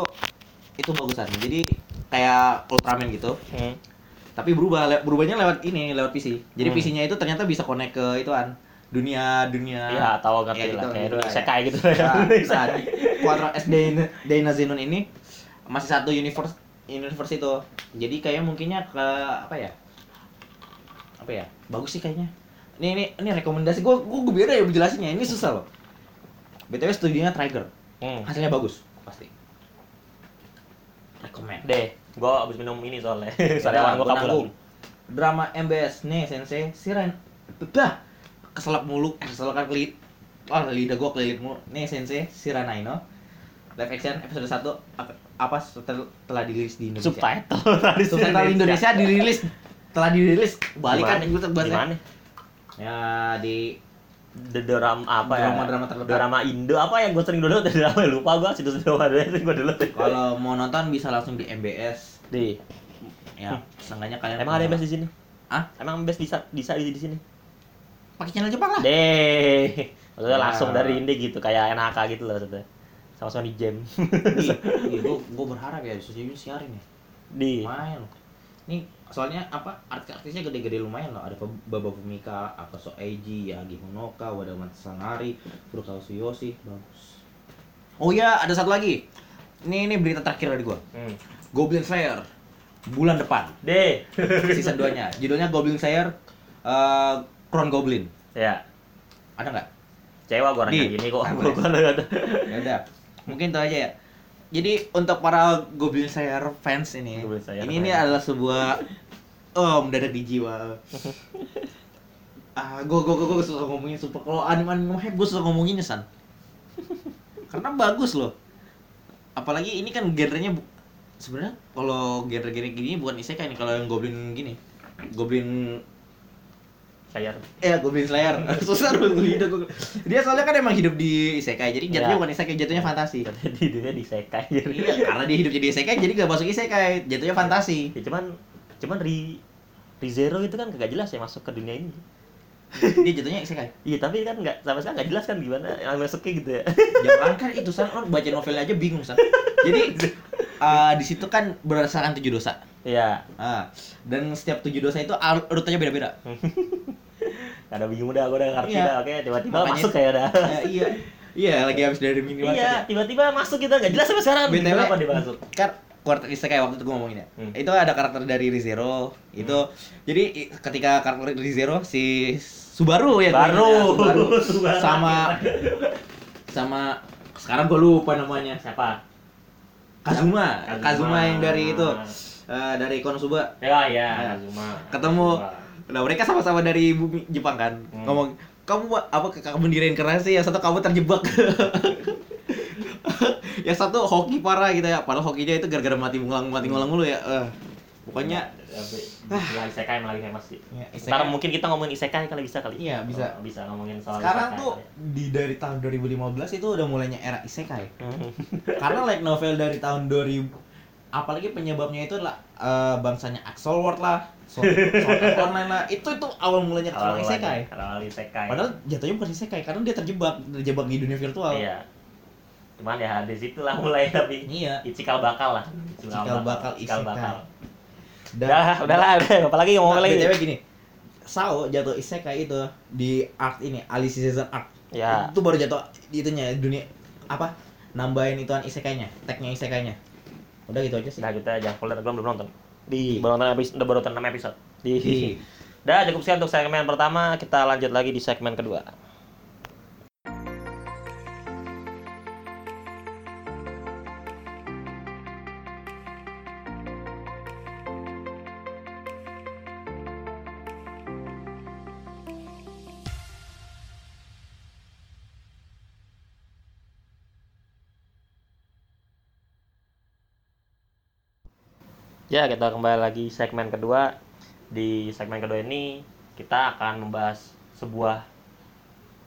itu bagusan jadi kayak Ultraman gitu Hmm. tapi berubah le- berubahnya lewat ini lewat PC jadi Hmm. PC-nya itu ternyata bisa connect ke ituan dunia dunia Iya, tahu ngerti Ya, lah. gitu, Kayak gitu lah, isekai gitu. nah, nah, Quattro S Deina Zenon ini masih satu universe universe itu. Jadi kayak mungkinnya ke apa ya? Apa ya? Bagus sih kayaknya. Ini ini ini rekomendasi. Gue gue gue beda ya menjelasinnya ini susah loh. Btw studionya Trigger. Hmm. hasilnya bagus. Pasti. Rekomend Deh, gua abis minum ini soalnya. Gua Gua kabur. drama MBS nih sensei. Siren. Dah. Keselak mulu. Eh keselak kan kelit oh lidah gua kelilit mulu. Nih sensei. Siranaino live action episode 1 apa, apa setel- telah dirilis di Indonesia Subtitle tadi subtitle Indonesia dirilis telah dirilis balikan Gimana? gue bahasa Gimana? ya di The drama apa ya? Drama-drama terlepas. Drama Indo apa yang gue sering dulu drama lupa gua situs drama ada yang gue dulu. kalau mau nonton bisa langsung di MBS Di. ya seenggaknya kalian Emang ada yang best di sini? ah Emang best bisa bisa di, di sini? pakai channel Jepang lah Deh. Maksudnya Nah. langsung dari Inde gitu kayak NHK gitu loh maksudnya. Sama-sama di jam. gue gue berharap ya Sushi siarin ya di. lumayan loh nih soalnya apa artis-artisnya gede-gede lumayan loh ada Baba Fumika apa So Eiji Yagi Honoka Wada Matsanari Furukawa Suyoshi bagus oh ya ada satu lagi ini ini berita terakhir dari gua Hmm. Goblin Slayer bulan depan D. season 2 nya judulnya Goblin Slayer eh Crown Goblin ya. ada nggak Cewa gua Di. orangnya gini kok. Ah, Gua boleh. gua nggak ada. ya udah mungkin itu aja ya. Jadi untuk para Goblin Slayer fans ini Goblin Slayer ini ini adalah sebuah oh mendadak di jiwa. Ah gue gue gue suka ngomongin super kalau anime anime hype gue suka ngomonginnya san. Karena bagus loh. Apalagi ini kan genrenya bu- sebenarnya kalau genre-genre gini bukan isekai nih kalau yang goblin gini. Goblin Saya eh goblin slayer susah loh lidah gua. dia soalnya kan emang hidup di isekai jadi jatuhnya Ya. bukan isekai jatuhnya fantasi di dunia disekai. iya karena dia hidup jadi isekai jadi gak masuk isekai jatuhnya fantasi Ya cuman cuman Ri Rizero itu kan kagak jelas ya masuk ke dunia ini. Dia jatuhnya isekai Iya tapi kan nggak sampai sekarang nggak jelas kan gimana yang masuknya gitu ya. jangan kan itu san orang baca novelnya aja bingung san jadi eh, di situ kan berdasarkan tujuh dosa Iya. Ah, dan setiap tujuh dosa itu urutannya beda-beda Ada bingung dah, gue udah ngerti Iya. dah. Oke, tiba-tiba Makanya- masuk kayak dah. Ya, iya iya lagi habis dari minggu Iya, tiba-tiba masuk kita nggak jelas sampai sekarang. BTW, Kenapa dia masuk? kan karakter isekai waktu itu gue ngomongin ya Hmm. itu ada karakter dari Rizero itu jadi i- ketika karakter Rizero si Subaru ya Baru. ya, Subaru. Subaru. sama sama sekarang gue lupa namanya Siapa? Kazuma Kazuma. Kazuma yang dari itu eh, dari Konosuba Ya, ya, Nah, Kazuma. ketemu Kazuma. nah mereka sama-sama dari bumi Jepang kan Hmm. ngomong kamu apa kamu sih yang satu kamu terjebak yang satu hoki parah gitu ya padahal hokinya itu gara-gara mati ngulang mati ngulang mulu ya Eh, Pokoknya Melalui isekai yang lagi famous sih. ya, mungkin kita ngomongin isekai kali bisa kali. Iya, bisa. Oh, bisa ngomongin soal sekarang isekai tuh kali. di dari tahun 2015 itu udah mulainya era isekai. Hmm. Karena light novel dari tahun 2000 apalagi penyebabnya itu adalah eh, bangsanya Axel World lah, Art Online lah. Itu itu awal mulanya Awal kalau isekai. Awal isekai. Padahal jatuhnya bukan isekai karena dia terjebak, terjebak di dunia virtual. Iya. Cuman ya di situlah mulai tapi Iya. Icikal bakal lah. Cikal bakal Cikal isekai. bakal. Udah, udahlah, udah. Apalagi ngomong Nah, lagi. BTW gini. Sao jatuh isekai itu di art ini, Alice Season Art. Ya. Itu baru jatuh di itunya dunia apa? Nambahin ituan isekainya, tagnya isekainya. Udah gitu aja sih. Nah, kita jangan spoiler, gue belum nonton. Di baru nonton episode, udah baru nonton 6 episode. Di. Di. Udah cukup sekian untuk segmen pertama, kita lanjut lagi di segmen kedua. Ya, kita kembali lagi segmen kedua. Di segmen kedua ini kita akan membahas sebuah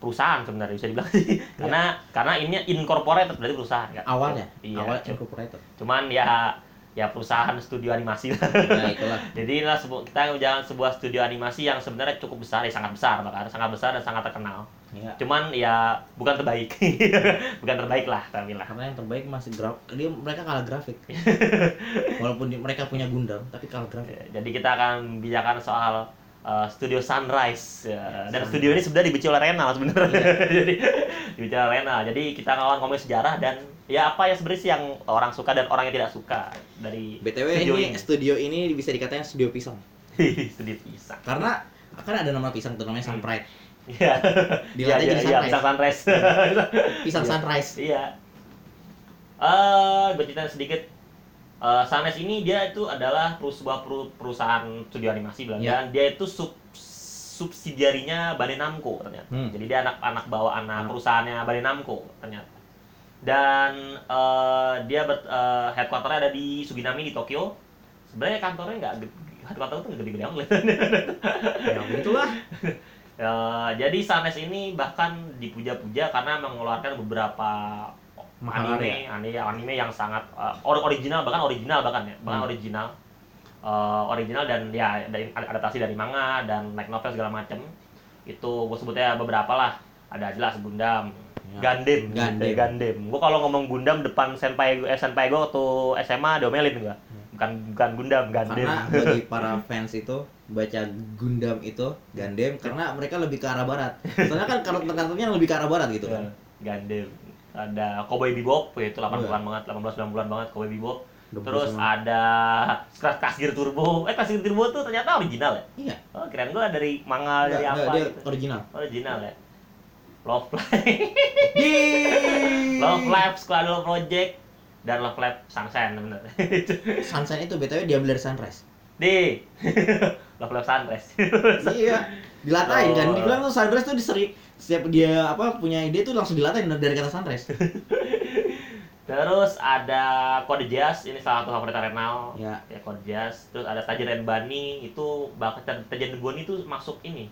perusahaan sebenarnya bisa dibilang sih. karena karena ini incorporated berarti perusahaan kan. Awalnya, Iya. awal incorporated. Cuman ya ya perusahaan studio animasi lah. Nah, itulah. Jadi inilah kita jalan sebuah studio animasi yang sebenarnya cukup besar, ya sangat besar bahkan sangat besar dan sangat terkenal. Iya. Cuman ya bukan terbaik, bukan terbaik lah tapi lah. Karena yang terbaik masih graf dia mereka kalah grafik. Walaupun di- mereka punya Gundam, tapi kalah grafik. Ya, Jadi kita akan bicarakan soal uh, studio Sunrise ya. dan Sunrise. studio ini sebenarnya dibenci oleh Renal sebenarnya. Iya. Jadi dibenci oleh Renal. Jadi kita akan ngomongin sejarah dan ya apa ya sebenarnya sih yang orang suka dan orang yang tidak suka dari BTW studio ini ini. studio ini bisa dikatakan studio pisang. studio pisang. Karena kan ada nama pisang tuh namanya Sun Pride. Iya. Di Iya, lantai iya, jadi iya, Sunrise. pisang Sunrise. Pisang Iya. Sunrise. Iya. Eh, bercerita sedikit. Eh, Sunrise ini dia itu adalah sebuah peru- perusahaan studio animasi bilang Iya. dan dia itu sub subsidiarinya Bandai Namco ternyata. Hmm. Jadi dia anak-anak bawa anak Hmm. perusahaannya Bandai Namco ternyata. Dan eh, dia ber, eh, headquarternya ada di Suginami di Tokyo. Sebenarnya kantornya nggak headquarter itu nggak gede-gede amat. Ya begitulah. Ya, jadi Sanes ini bahkan dipuja-puja karena mengeluarkan beberapa anime, anime, anime yang sangat uh, or- original bahkan original bahkan ya, bahkan Hmm. original, Uh, original dan ya dari adaptasi dari manga dan light novel segala macam. Itu gue sebutnya beberapa lah. Ada jelas Gundam, Ya. Gundam, Gundam. Gundam. Gue kalau ngomong Gundam depan senpai eh, senpai gue waktu SMA diomelin gue. Bukan bukan Gundam, Gundam. Karena bagi para fans itu baca Gundam itu Gundam karena mereka lebih ke arah barat. Soalnya kan karakter-karakternya lebih ke arah barat gitu kan. Gundam. Ada Cowboy Bebop yaitu 80-an Iya. banget, 18 90-an banget Cowboy Bebop. Terus ada Crash Gear Turbo. Eh Gear Turbo tuh ternyata original ya. Iya. Oh, kirain gua dari manga dari enggak, apa dia gitu. original. Original ya. Love Live, Di Love Live Squadron Project dan Love Live Sunshine bener. Sunshine itu BTW diambil dari Sunrise. Di Live Sunrise. iya. Dilatain kan. Oh. Dibilang tuh Sunrise tuh diseri setiap dia apa punya ide tuh langsung dilatain dari kata Sunrise. Terus ada Code Jazz, ini salah satu favorit Renal. Ya. Ya Code Jazz. Terus ada Tajiren Bani, itu bahkan Tajiren Bani itu masuk ini.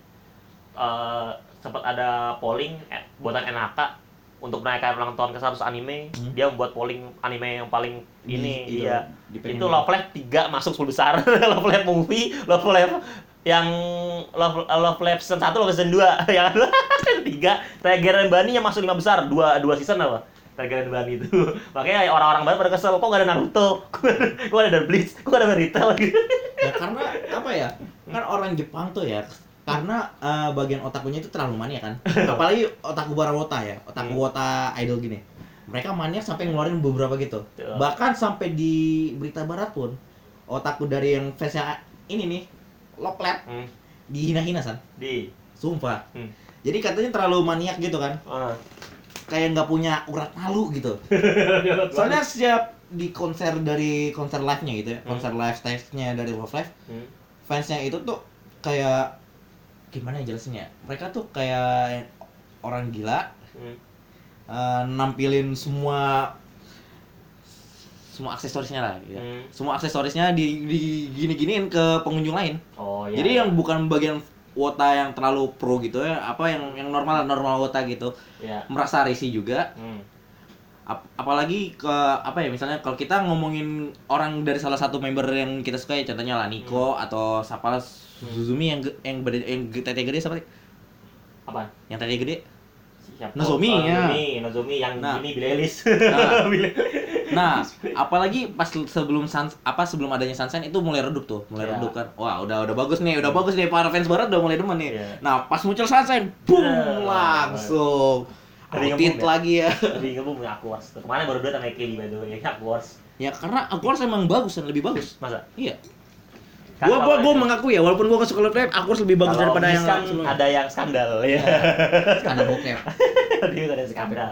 eh sempat ada polling eh, buatan NHK untuk menaikkan ulang tahun ke 100 anime. Hmm. Dia membuat polling anime yang paling ini, Di- itu, iya. di Itu Love Live 3 masuk 10 besar. Love Live movie, Love Live yang Love, Love Live season 1, Love season 2 yang kedua tiga Tajiren Bani yang masuk 5 besar, dua dua season apa? Tagihan Bani itu. Makanya orang-orang baru pada kesel, kok gak ada Naruto? Kok gak ada Bleach? Kok gak ada Naruto gitu. ya karena apa ya kan orang Jepang tuh ya karena eh, bagian otakunya itu terlalu mania kan apalagi otaku barawota ya otaku Hmm. wota idol gini mereka mania sampai ngeluarin beberapa gitu Betul. bahkan sampai di berita barat pun otaku dari yang fansnya ini nih Loklet Hmm. dihina-hina san Di. sumpah Hmm. jadi katanya terlalu maniak gitu kan Ah. kayak nggak punya urat malu gitu soalnya setiap di konser dari konser live nya gitu ya Hmm. konser live stage-nya dari Love Live Hmm. fansnya itu tuh kayak gimana ya jelasinnya mereka tuh kayak orang gila Hmm. eh, nampilin semua semua aksesorisnya lah gitu. Hmm. semua aksesorisnya di, di gini-giniin ke pengunjung lain Oh iya. jadi yang bukan bagian wota yang terlalu pro gitu ya apa yang yang normal normal wota gitu ya. merasa risih juga Hmm. Ap- apalagi ke apa ya misalnya kalau kita ngomongin orang dari salah satu member yang kita suka ya contohnya lah Nico atau siapa Suzumi yang yang beda yang tete gede siapa sih? Apa? yang tete gede Siapa? Nozomi, Oh, ya. Nozomi, Nozomi yang Nah. ini Billie Eilish. Nah. Nah apalagi pas sebelum sun, apa sebelum adanya sunshine itu mulai redup tuh mulai Iya. redup kan wah udah udah bagus nih udah bagus nih para fans barat udah mulai demen nih Iya. nah pas muncul sunshine boom Iya. langsung Ngeri ngebum ya? lagi ya Lebih ngebum ya Aquars. tuh. Kemarin baru dua sama Kelly by the way, Aquars. ya karena aku emang bagus dan lebih bagus Masa? iya Kan gua gua gua mengaku ya walaupun gua gak suka Live aku harus lebih bagus daripada yang kan sebelumnya. ada yang skandal ya. skandal bokep Dia ada skandal.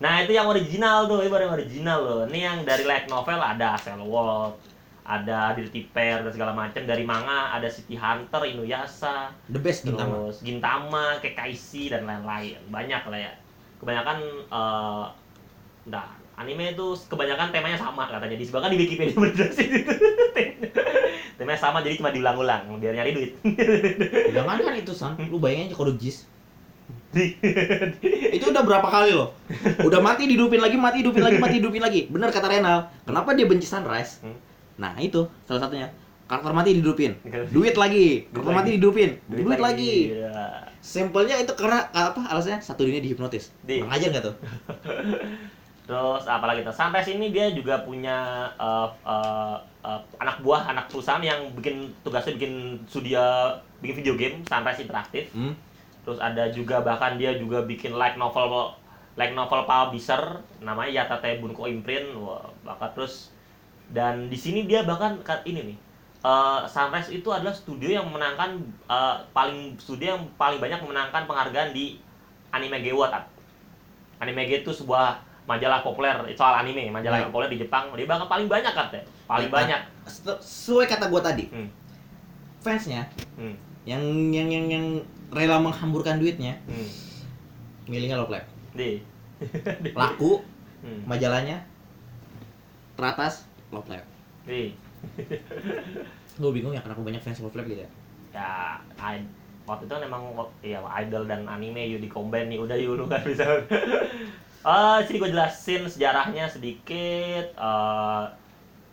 Nah, itu yang original tuh, itu baru yang original loh. Ini yang dari light novel ada Cell World, ada Dirty Pair dan segala macam. Dari manga ada City Hunter, Inuyasha, the best Gintama terus Gintama, Kekaishi dan lain-lain. Banyak lah ya. Kebanyakan eh nah, anime itu kebanyakan temanya sama katanya. Di bahkan di Wikipedia berdasar itu. temanya sama jadi cuma diulang-ulang biar nyari duit. jangan kan itu san lu bayangin aja kode jis itu udah berapa kali loh udah mati dihidupin lagi mati hidupin lagi mati hidupin lagi bener kata Renal kenapa dia benci sunrise Hmm. nah itu salah satunya karakter mati dihidupin duit lagi lagi. mati dihidupin duit, lagi, Iya. simpelnya itu karena apa alasannya satu dunia dihipnotis Di. Ajar nggak tuh Terus apalagi tuh? Sampai sini dia juga punya eh, eh, eh, anak buah, anak perusahaan yang bikin tugasnya bikin studio bikin video game Sunrise Interactive. hmm? Terus ada juga bahkan dia juga bikin light novel light novel publisher namanya Yatate Bunko Imprint. Wah, bahkan terus dan di sini dia bahkan ka- ini nih. Eh, Sunrise itu adalah studio yang memenangkan eh, paling studio yang paling banyak memenangkan penghargaan di Anime Ge Award. Anime Ge itu sebuah majalah populer soal anime, majalah yang populer di Jepang. Dia bahkan paling banyak katanya. Paling Ya, banyak. Sesu- sesuai kata gua tadi Hmm. fansnya Hmm. yang yang yang yang rela menghamburkan duitnya Hmm. milihnya Love Live Di. laku Hmm. majalahnya teratas Love Di. gue bingung ya kenapa banyak fans Live gitu ya? Ya I- waktu itu kan emang wak- ya idol dan anime yuk di combine nih udah yuk lu kan bisa. Eh sini gue jelasin sejarahnya sedikit Eh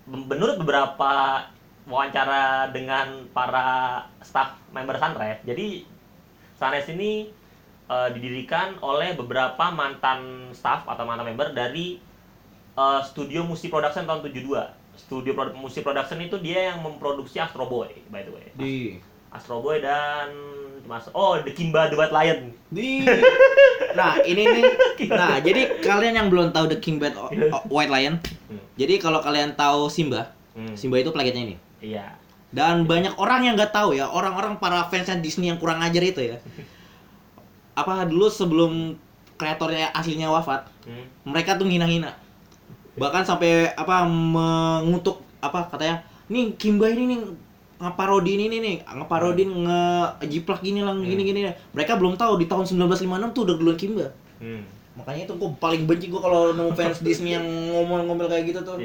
menurut beberapa wawancara dengan para staff member Sunrise jadi Sunrise ini eh, didirikan oleh beberapa mantan staff atau mantan member dari eh, studio musik production tahun 72 studio produ- musik production itu dia yang memproduksi Astro Boy by the way di Astro Boy dan Mas oh The Kimba The White Lion. di nah ini nih nah jadi kalian yang belum tahu The King Bad O- O- White Lion Hmm. jadi kalau kalian tahu Simba Hmm. Simba itu plagiatnya ini Iya. dan banyak orang yang nggak tahu ya orang-orang para fansnya Disney yang kurang ajar itu ya apa dulu sebelum kreatornya aslinya wafat Hmm. mereka tuh ngina-ngina bahkan sampai apa mengutuk apa katanya nih Kimba ini nih ngeparodi ini nih nih ngeparodin ngejiplak gini lah gini gini mereka belum tahu di tahun 1956 tuh udah duluan Kimba. Hmm. makanya itu gue paling benci gue kalau nemu fans Disney yang ngomong-ngomel kayak gitu tuh.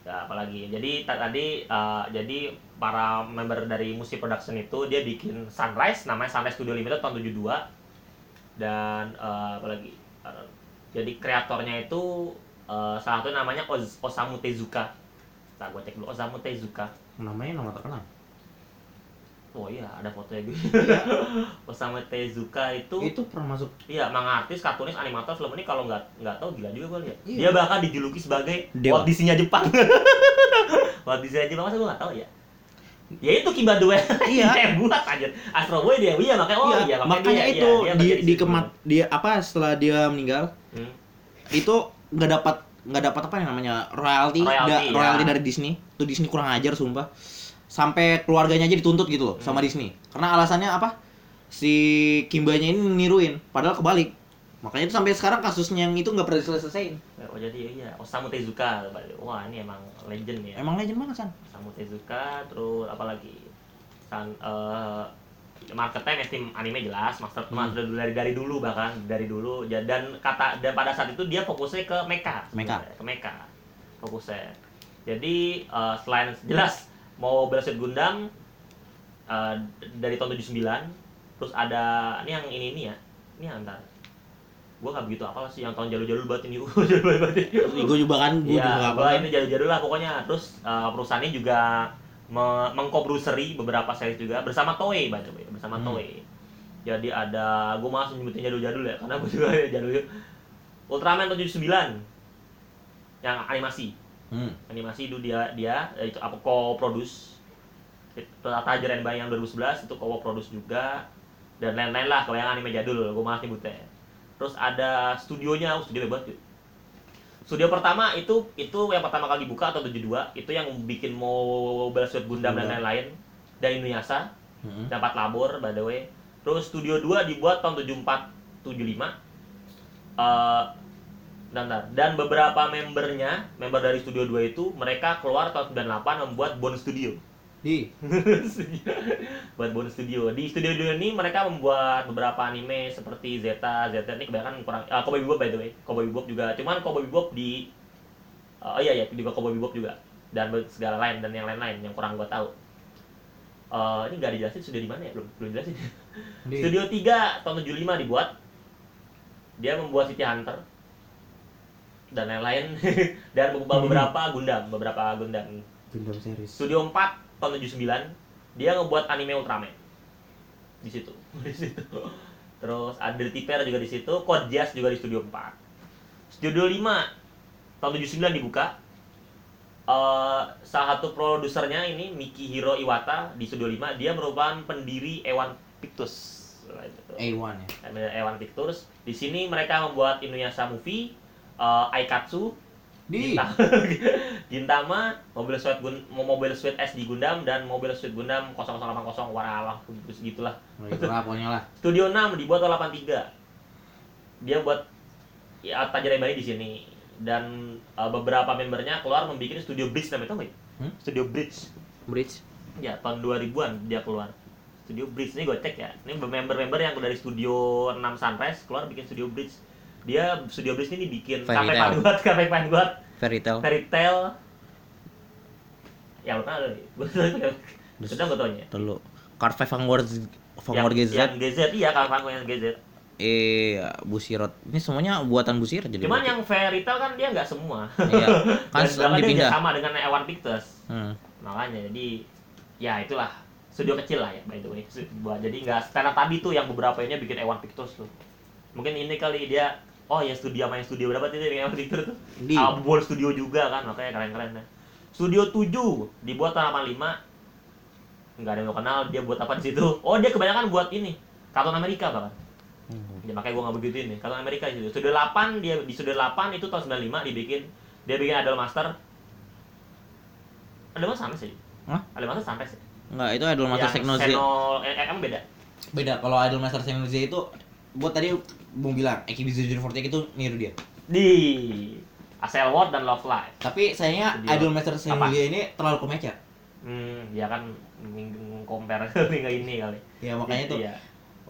Ya, apalagi. Jadi ta- tadi eh, jadi para member dari musik production itu dia bikin Sunrise namanya Sunrise Studio Limited tahun 72 dan eh, apalagi eh, jadi kreatornya itu eh, salah satu namanya Oz- Osamu Tezuka tak gue cek dulu Osamu Tezuka namanya nama terkenal oh iya ada fotonya gitu Iya. Osamu Tezuka itu itu pernah masuk Iya, manga artis, kartunis, animator film ini kalau nggak nggak tahu gila juga gue lihat. Iya. Dia bahkan dijuluki sebagai Dewa. Walt Disney Jepang. Walt Disney Jepang masa gue nggak tahu ya. Ya itu Kimba Due. Iya. yang buat aja. Astro Boy dia, iya makanya oh iya, makanya dia, itu iya, dia di kerja di situ. kemat dia apa setelah dia meninggal Hmm. itu nggak dapat nggak dapat apa yang namanya royalty Royalty, da- ya. royalty dari Disney. Tuh Disney kurang ajar sumpah. Sampai keluarganya aja dituntut gitu loh sama Hmm. Disney. Karena alasannya apa? Si Kimbanya ini niruin padahal kebalik. Makanya itu sampai sekarang kasusnya yang itu nggak pernah diselesaikan. Oh jadi iya, Osamu Tezuka. Wah ini emang legend ya. emang legend banget san? Osamu Tezuka, terus apalagi San, eh marketnya tim anime jelas, master Hmm. master dari dari dulu bahkan dari dulu dan kata dan pada saat itu dia fokusnya ke mecha, Mecha. ke mecha, fokusnya. Jadi eh, selain jelas mau Battlefield Gundam eh, dari tahun 79 terus ada ini yang ini ini ya. Ini antar gua nggak begitu apa sih yang tahun jalur-jalur banget ini jalur gue juga kan gue juga Iya, apa ini jadul-jadul lah pokoknya. Terus uh, perusahaannya juga mengkobruseri beberapa series juga bersama Toei by the way, bersama Hmm. Toei. Jadi ada gua malas nyebutin jadul-jadul ya karena gua juga jadul Ultraman 79 yang animasi. Hmm. Animasi itu dia dia eh, itu apa co-produce Tajer and Bang yang 2011 itu co-produce juga dan lain-lain lah kalau yang anime jadul gua malas nyebutnya. Terus ada studionya, oh, studio tuh. Studio pertama itu itu yang pertama kali dibuka atau 72 itu yang bikin Mobile Suit Gundam dan Gundam. lain-lain dari Inuyasha Hmm. dapat labor by the way. Terus studio 2 dibuat tahun 74 75. Eh dan, dan beberapa membernya, member dari studio 2 itu mereka keluar tahun 98 membuat Bone Studio. Di. buat Bone Studio. Di studio 2 ini mereka membuat beberapa anime seperti Zeta, Zeta ini kebanyakan kurang uh, Cowboy Bebop by the way. Cowboy Bebop juga. Cuman Cowboy Bebop di oh iya iya juga Cowboy Bebop juga dan segala lain dan yang lain-lain yang kurang gua tahu. Eh ini nggak dijelasin studio di mana ya? Belum belum jelasin. Di. Studio 3 tahun 75 dibuat. Dia membuat City Hunter dan lain-lain dan beberapa beberapa Gundam, beberapa Gundam. Gundam series. Studio 4 tahun 79 dia ngebuat anime Ultraman. Di situ. Di situ. Terus ada Pair juga di situ Code Geass juga di Studio 4 Studio 5 tahun 79 dibuka. Eh, salah satu produsernya ini Mikihiro Iwata di Studio 5 dia merupakan pendiri Ewan Pictures. A1 ya. Ewan Pictures. Di sini mereka membuat Inuyasha movie eh, Aikatsu Di. Gintama, Mobile Suit Gun, Mobile Suit S di Gundam dan Mobile Suit Gundam 0080 waralah terus gitulah. Nah, itulah pokoknya lah. Studio 6 dibuat oleh 83. Dia buat ya Tajer Ebani di sini dan uh, beberapa membernya keluar membuat Studio Bridge namanya tau? Hmm? Studio Bridge. Bridge. Ya, tahun 2000-an dia keluar. Studio Bridge ini gue cek ya. Ini member-member yang dari Studio 6 Sunrise keluar bikin Studio Bridge. Dia Studio Bridge ini bikin Fairy Cafe Tail. Vanguard, Cafe Vanguard, Fairy Tail. Fairy Tail. Ya lu kan. Gue sudah gue tau nya. Dulu. Card 5 Vanguard Vanguard GZ. yang GZ iya Cafe Vanguard GZ. Eh, Busirot. Ini semuanya buatan Busirot jadi. Cuman berarti. yang Fairy Tail kan dia nggak semua. Iya. Kan dia dipindah. sama dengan Ewan Pictures. Hmm. makanya jadi ya itulah studio kecil lah ya by the way buat jadi nggak karena tadi tuh yang beberapa ini bikin Ewan Pictures tuh mungkin ini kali dia oh ya studio main studio berapa tuh yang Pictures tuh? Di. Albor Studio juga kan makanya keren keren ya. Studio 7 dibuat tahun 85 nggak ada yang kenal dia buat apa di situ? Oh dia kebanyakan buat ini kartun Amerika bahkan Hmm. ya makanya gua nggak begitu ini kartun Amerika di situ. Studio 8 dia di studio 8 itu tahun 95 dibikin dia bikin Idol Master. Idol Master sampai sih. Hah? Idol Master sampai sih. Enggak, itu Idol Master yang Technology. Senol, eh, eh, emang beda? Beda kalau Idol Master Xenogears itu buat tadi Bung bilang Ekibizu Junior 48 itu niru dia. di Asel World dan Love Life Tapi sayangnya Studio. Idol Master Xenogears ini terlalu kemeja. hmm dia kan compare ke ini kali Ya makanya tuh Iya.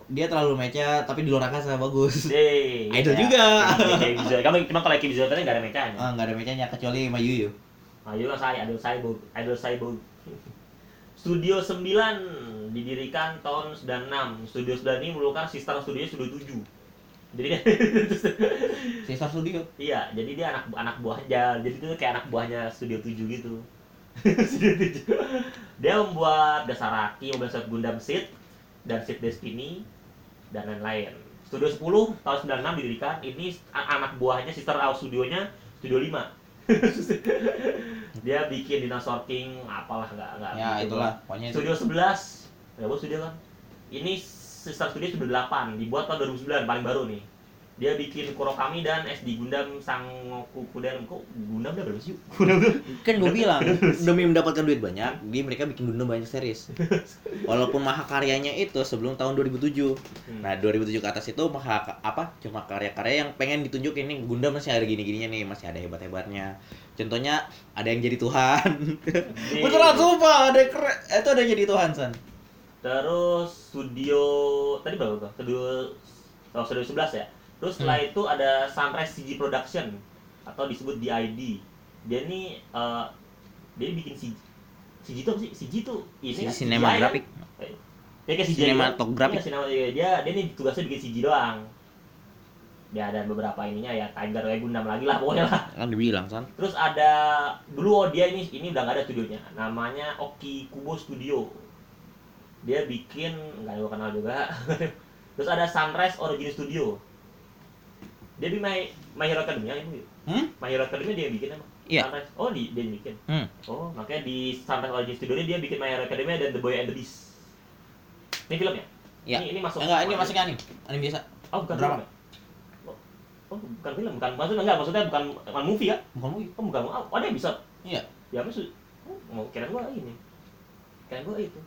dia terlalu mecha tapi di luar angkasa bagus. Yeay, Idol iya. juga. Kayak Bizarre. Kamu cuma kalau Bizarre tadi nggak ada mecanya. Ah, nggak ada mechanya kecuali Mayuyu. Ayo saya, Idol Cyborg, Idol Cyborg. Studio 9 didirikan tahun 96. Studio 9 ini merupakan sister studio Studio 7. Jadi kan Caesar Studio. iya, jadi dia anak anak buahnya. Jadi itu kayak anak buahnya Studio 7 gitu. Studio 7. Dia membuat Dasaraki, Suit Gundam Seed dan Seed Destiny dan lain-lain. Studio 10 tahun 96 didirikan. Ini anak buahnya sister out studionya Studio 5. dia bikin Dinosaur King apalah nggak nggak Ya gitu itulah pokoknya itu. Studio 11 ya bos studio kan ini sister studio studio 8 dibuat tahun 2009 paling baru nih dia bikin Kurokami dan SD Gundam Sangoku Kuden kok Gundam udah berapa sih Gundam Kan gue bilang demi mendapatkan duit banyak, dia mereka bikin Gundam banyak series. Walaupun mahakaryanya itu sebelum tahun 2007. Hmm. Nah, 2007 ke atas itu maha apa? Cuma karya-karya yang pengen ditunjukin nih Gundam masih ada gini-gininya nih, masih ada hebat-hebatnya. Contohnya ada yang jadi Tuhan. Di- Beneran sumpah, ada keren. Itu ada yang jadi Tuhan, San. Terus studio tadi berapa tuh studio oh, studio 11 ya terus setelah Hmm. itu ada Sunrise CG Production atau disebut DID dia nih eh, dia bikin si CG itu apa sih? CG tuh ini Si kan, cinematographic. CGI kan? Dia kayak CGI Cinematographic. Iya, sinema- iya, dia dia nih tugasnya bikin CG doang. Dia ada beberapa ininya ya Tiger kayak Gundam lagi lah pokoknya lah. Kan dibilang kan. Terus ada dulu oh, dia ini ini udah nggak ada studionya. Namanya Oki Kubo Studio. Dia bikin nggak gue kenal juga. Terus ada Sunrise Origin Studio. Dia bikin My, My Hero Academia itu. Hmm? My Hero Academia dia bikin emang. Iya. Sunrise. Oh, di, dia yang bikin. Hmm. Oh, makanya di Sunrise Origin Studio ini dia bikin My Hero Academia dan The Boy and the Beast. Ini filmnya? Iya. Ini, ini masuk. Enggak, ini masuknya anime. Anime biasa. Oh, bukan drama. film ya? Oh, oh, bukan film, bukan maksudnya enggak, maksudnya bukan bukan movie ya? Bukan movie. Oh, bukan. Oh, ada yang bisa. Iya. Ya, maksud oh, mau kira gua ini. Kira gua itu.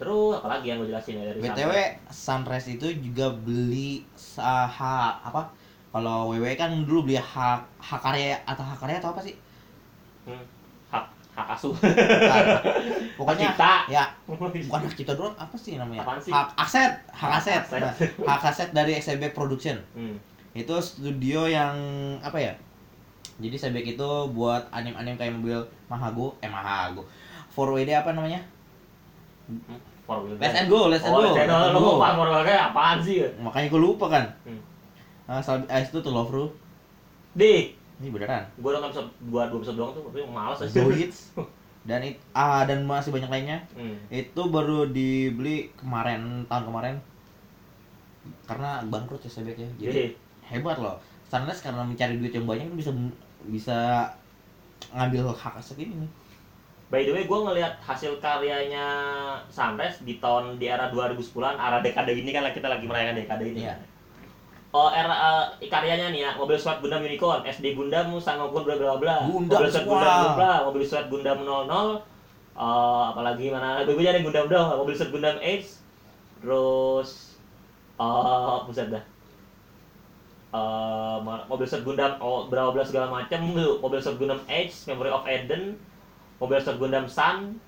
Terus apalagi yang gua jelasin ya dari BTW Sunrise itu juga beli saha apa? Kalau WW kan dulu beli hak hak karya atau hak karya atau apa sih? Hmm, hak hak asuh. Bukan. Pokoknya Hak cipta. ya bukan hak cipta doang apa sih namanya? Apaan sih? Hak aset, hak Hak aset. aset. Nah, hak aset dari XB Production. hmm. Itu studio yang apa ya? Jadi Sebek itu buat anim-anim kayak mobil Mahago, eh Mahago. 4WD apa namanya? Wheel Let's and go, let's and oh, go. Go. Let's Lu For Wheel Drive apaan sih? Makanya gue lupa kan. Hmm. Nah, Salbi Ice itu tuh Love Ru. Di, Ini beneran. gua nonton episode dua dua episode doang tuh, tapi malas aja. Go Hits. Dan it, ah dan masih banyak lainnya. Hmm. Itu baru dibeli kemarin tahun kemarin. Karena bangkrut ya Sebek ya. Jadi Jadi, hebat loh. Sunrise karena mencari duit yang banyak bisa bisa ngambil hak aset ini nih. By the way, gue ngelihat hasil karyanya Sunrise di tahun di era 2010-an, era dekade ini kan kita lagi merayakan dekade ini. Iya. Oh, era eh, karyanya nih ya, mobil SWAT Gundam Unicorn, SD Gundam Sangoku bla bla bla. Gundam mobil SWAT. Gundam bla bla, mobil SWAT Gundam 00, eh apalagi mana gue gue Gundam dong, mobil SWAT Gundam Ace, terus eh buset dah. Ma- mobil SWAT Gundam oh, berapa belas segala macam, mobil SWAT Gundam Ace, Memory of Eden, mobil SWAT Gundam Sun,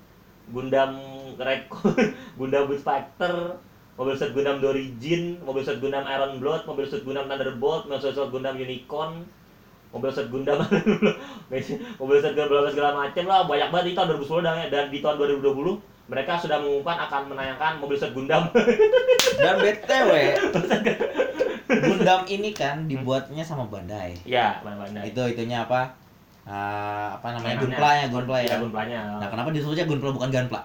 Gundam Red Gundam Blue Factor, mobil SWAT Gundam Dorigin, mobil SWAT Gundam Iron Blood, mobil SWAT Gundam Thunderbolt, mobil SWAT Gundam Unicorn, mobil SWAT Gundam mobil SWAT Gundam segala macam lah banyak banget di tahun 2010 dan, dan di tahun 2020 mereka sudah mengumumkan akan menayangkan mobil SWAT Gundam Dan BTW Gundam ini kan dibuatnya sama Bandai. ya mana-mana Itu itunya apa? Ah, apa namanya? Gunpla ya, Gunpla ya. ya Gunplanya Nah, kenapa disebutnya Gunpla bukan Gunpla?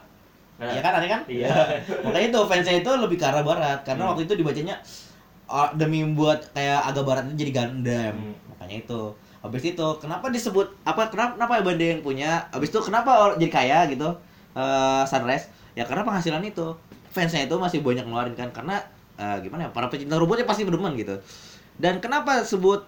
Nah, Iya kan, aneh kan? iya Makanya itu fansnya itu lebih ke arah barat karena Hmm. waktu itu dibacanya ah, demi buat kayak agak barat itu jadi Gundam. Hmm. Makanya itu. Habis itu kenapa disebut apa kenapa kenapa Bandai yang punya? Habis itu kenapa or- jadi kaya gitu? eh Sunrise ya karena penghasilan itu fansnya itu masih banyak ngeluarin kan karena eh, gimana ya para pecinta robotnya pasti berdemen gitu dan kenapa sebut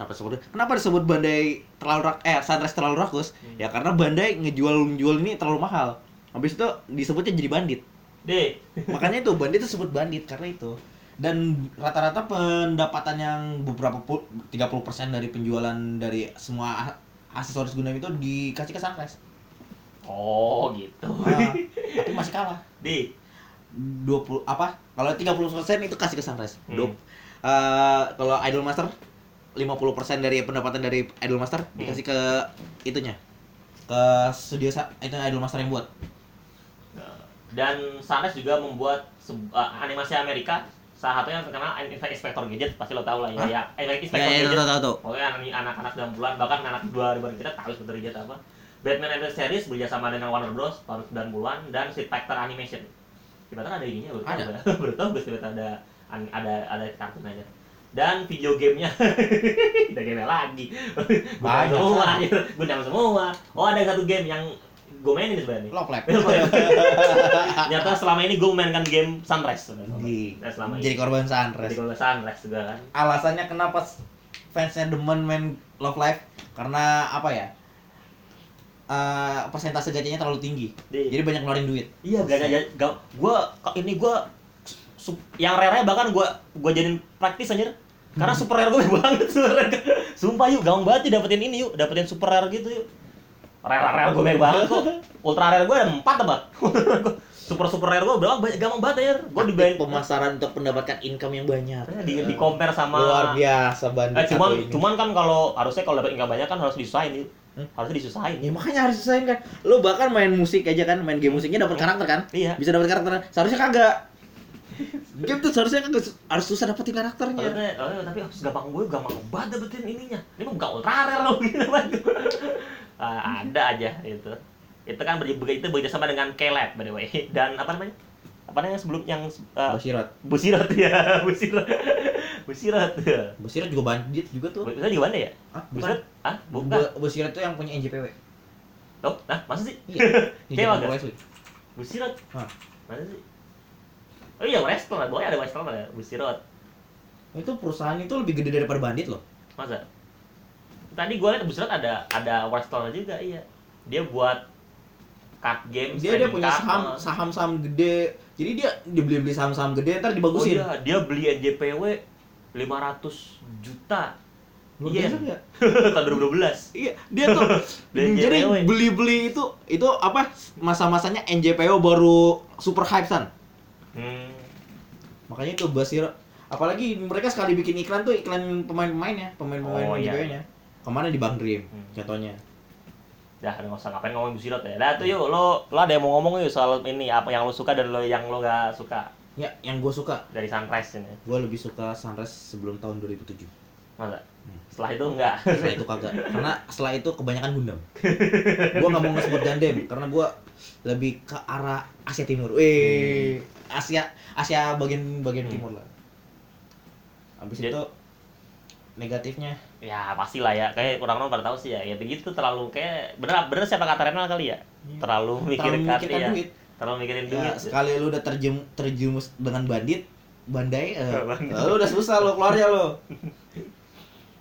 kenapa sebut kenapa disebut Bandai terlalu rak eh Sunrise terlalu rakus? Hmm. ya karena Bandai ngejual ngejual ini terlalu mahal. Habis itu disebutnya jadi bandit. Deh. Makanya itu bandit itu sebut bandit karena itu. Dan rata-rata pendapatan yang beberapa pul 30% dari penjualan dari semua aksesoris Gundam itu dikasih ke Sunrise. Oh gitu. Ah, tapi masih kalah. Di 20 apa? Kalau 30% itu kasih ke Sunrise. Hmm. Dup. Eh, kalau Idol Master 50% dari pendapatan dari Idol Master Hmm. dikasih ke itunya. Ke studio sa- itu Idol Master yang buat. Dan Sunrise juga membuat uh, animasi Amerika salah satunya yang terkenal Inspector Gadget pasti lo tahu lah ya. Ya eh, ya Inspector ya Gadget. tahu tahu Pokoknya anak- anak-anak 90-an bahkan anak 2000-an kita tahu Inspector Gadget apa. Batman Animated Series bekerjasama dengan Warner Bros. tahun 90-an dan Street Fighter Animation. Tiba-tiba ada ininya baru tahu Ada. gue. baru tahu gue tiba-tiba ada ada ada kartun aja dan video gamenya. Video game lagi. Banyak semua kan. Gundam semua. Oh ada satu game yang gue mainin sebenarnya Life Ternyata selama ini gue memainkan game Sunrise sebenarnya. Nah, selama jadi ini. korban Jadi Sunrise kalau Sunrise juga kan. alasannya kenapa fansnya demen main Love Life karena apa ya? Eh persentase gacanya terlalu tinggi. Di- jadi banyak ngeluarin duit. Iya, gak ada gak, gua ini gua su- yang rare bahkan gua gua jadiin praktis anjir. Karena super rare gue banget super rare. Sumpah yuk, gampang banget yuk dapetin ini yuk, dapetin super rare gitu yuk. Rare rare gue banyak banget kok. Ultra rare gue ada 4 apa? super super rare gue berapa banyak gampang banget ya. Gue dibayar pemasaran untuk mendapatkan income yang banyak di, di compare sama luar biasa Eh, bandit cuman ini. cuman kan kalau harusnya kalau dapat income banyak kan harus disusahin yuk. Hmm? Harusnya disusahin. Ya makanya harus susahin kan. Lo bahkan main musik aja kan, main game musiknya dapat karakter kan? Iya. Bisa dapat karakter. Seharusnya kagak. Game tuh seharusnya kagak harus susah dapetin karakternya. Oh, tapi harus gampang gue gampang banget dapetin ininya. Ini mah bukan ultra rare loh gitu banget. Ah, ada aja itu. Itu kan ber, itu bekerja sama dengan Kelab by the way. Dan apa namanya? Apa namanya sebelum yang uh, Bosirat. Busirat ya, Busirat. Busirat. Bosirat juga bandit juga tuh. Busirat juga mana ya? Ah, Busirat? Ah, bukan. Bosirat tuh yang punya NJPW. Oh, nah, masa sih? Iya. Kayak agak. Wrestling. Busirat. Hah. Mana sih? Oh iya, wrestler. Boleh ada wrestler ya, Busirat. Itu perusahaan itu lebih gede daripada bandit loh. Masa? Tadi gue liat Busirat ada ada wrestler juga, iya. Dia buat card game, Dia dia punya saham uh. saham-saham gede. Jadi dia dibeli beli saham-saham gede ntar Oh dibagusin. iya, dia beli NJPW 500 juta. Luar Iya. biasa nggak? Tahun 2012. Iya, dia tuh Beli jadi beli-beli itu itu apa masa-masanya NJPW baru super hype san. Hmm. Makanya itu Basir apalagi mereka sekali bikin iklan tuh iklan pemain-pemainnya, pemain-pemain Oh, iya. NJPW-nya. Ke mana di Bang Dream Hmm. contohnya. Dah, nggak usah ngapain ngomongin Busirat ya. Dah tuh yuk, lo lo ada yang mau ngomong yuk soal ini apa yang lo suka dan lo yang lo gak suka Ya, yang gue suka, dari Sunrise ini. gue lebih suka Sunrise sebelum tahun 2007. Masa? Hmm. Setelah itu enggak. Setelah itu kagak, karena setelah itu kebanyakan Gundam. gue nggak mau nge-support Gundam karena gue lebih ke arah Asia Timur. Weh, Asia Asia bagian bagian Hmm. timur lah. Habis Jadi- itu negatifnya ya pastilah ya kayak kurang orang pada tahu sih ya ya begitu terlalu kayak bener bener siapa kata Renal kali ya Iya. terlalu mikirin kartu memikirkan ya duit. terlalu mikirin Ya, duit sekali lu udah terjem, terjumus dengan bandit, bandai, eh, lu udah susah lo keluarnya lo.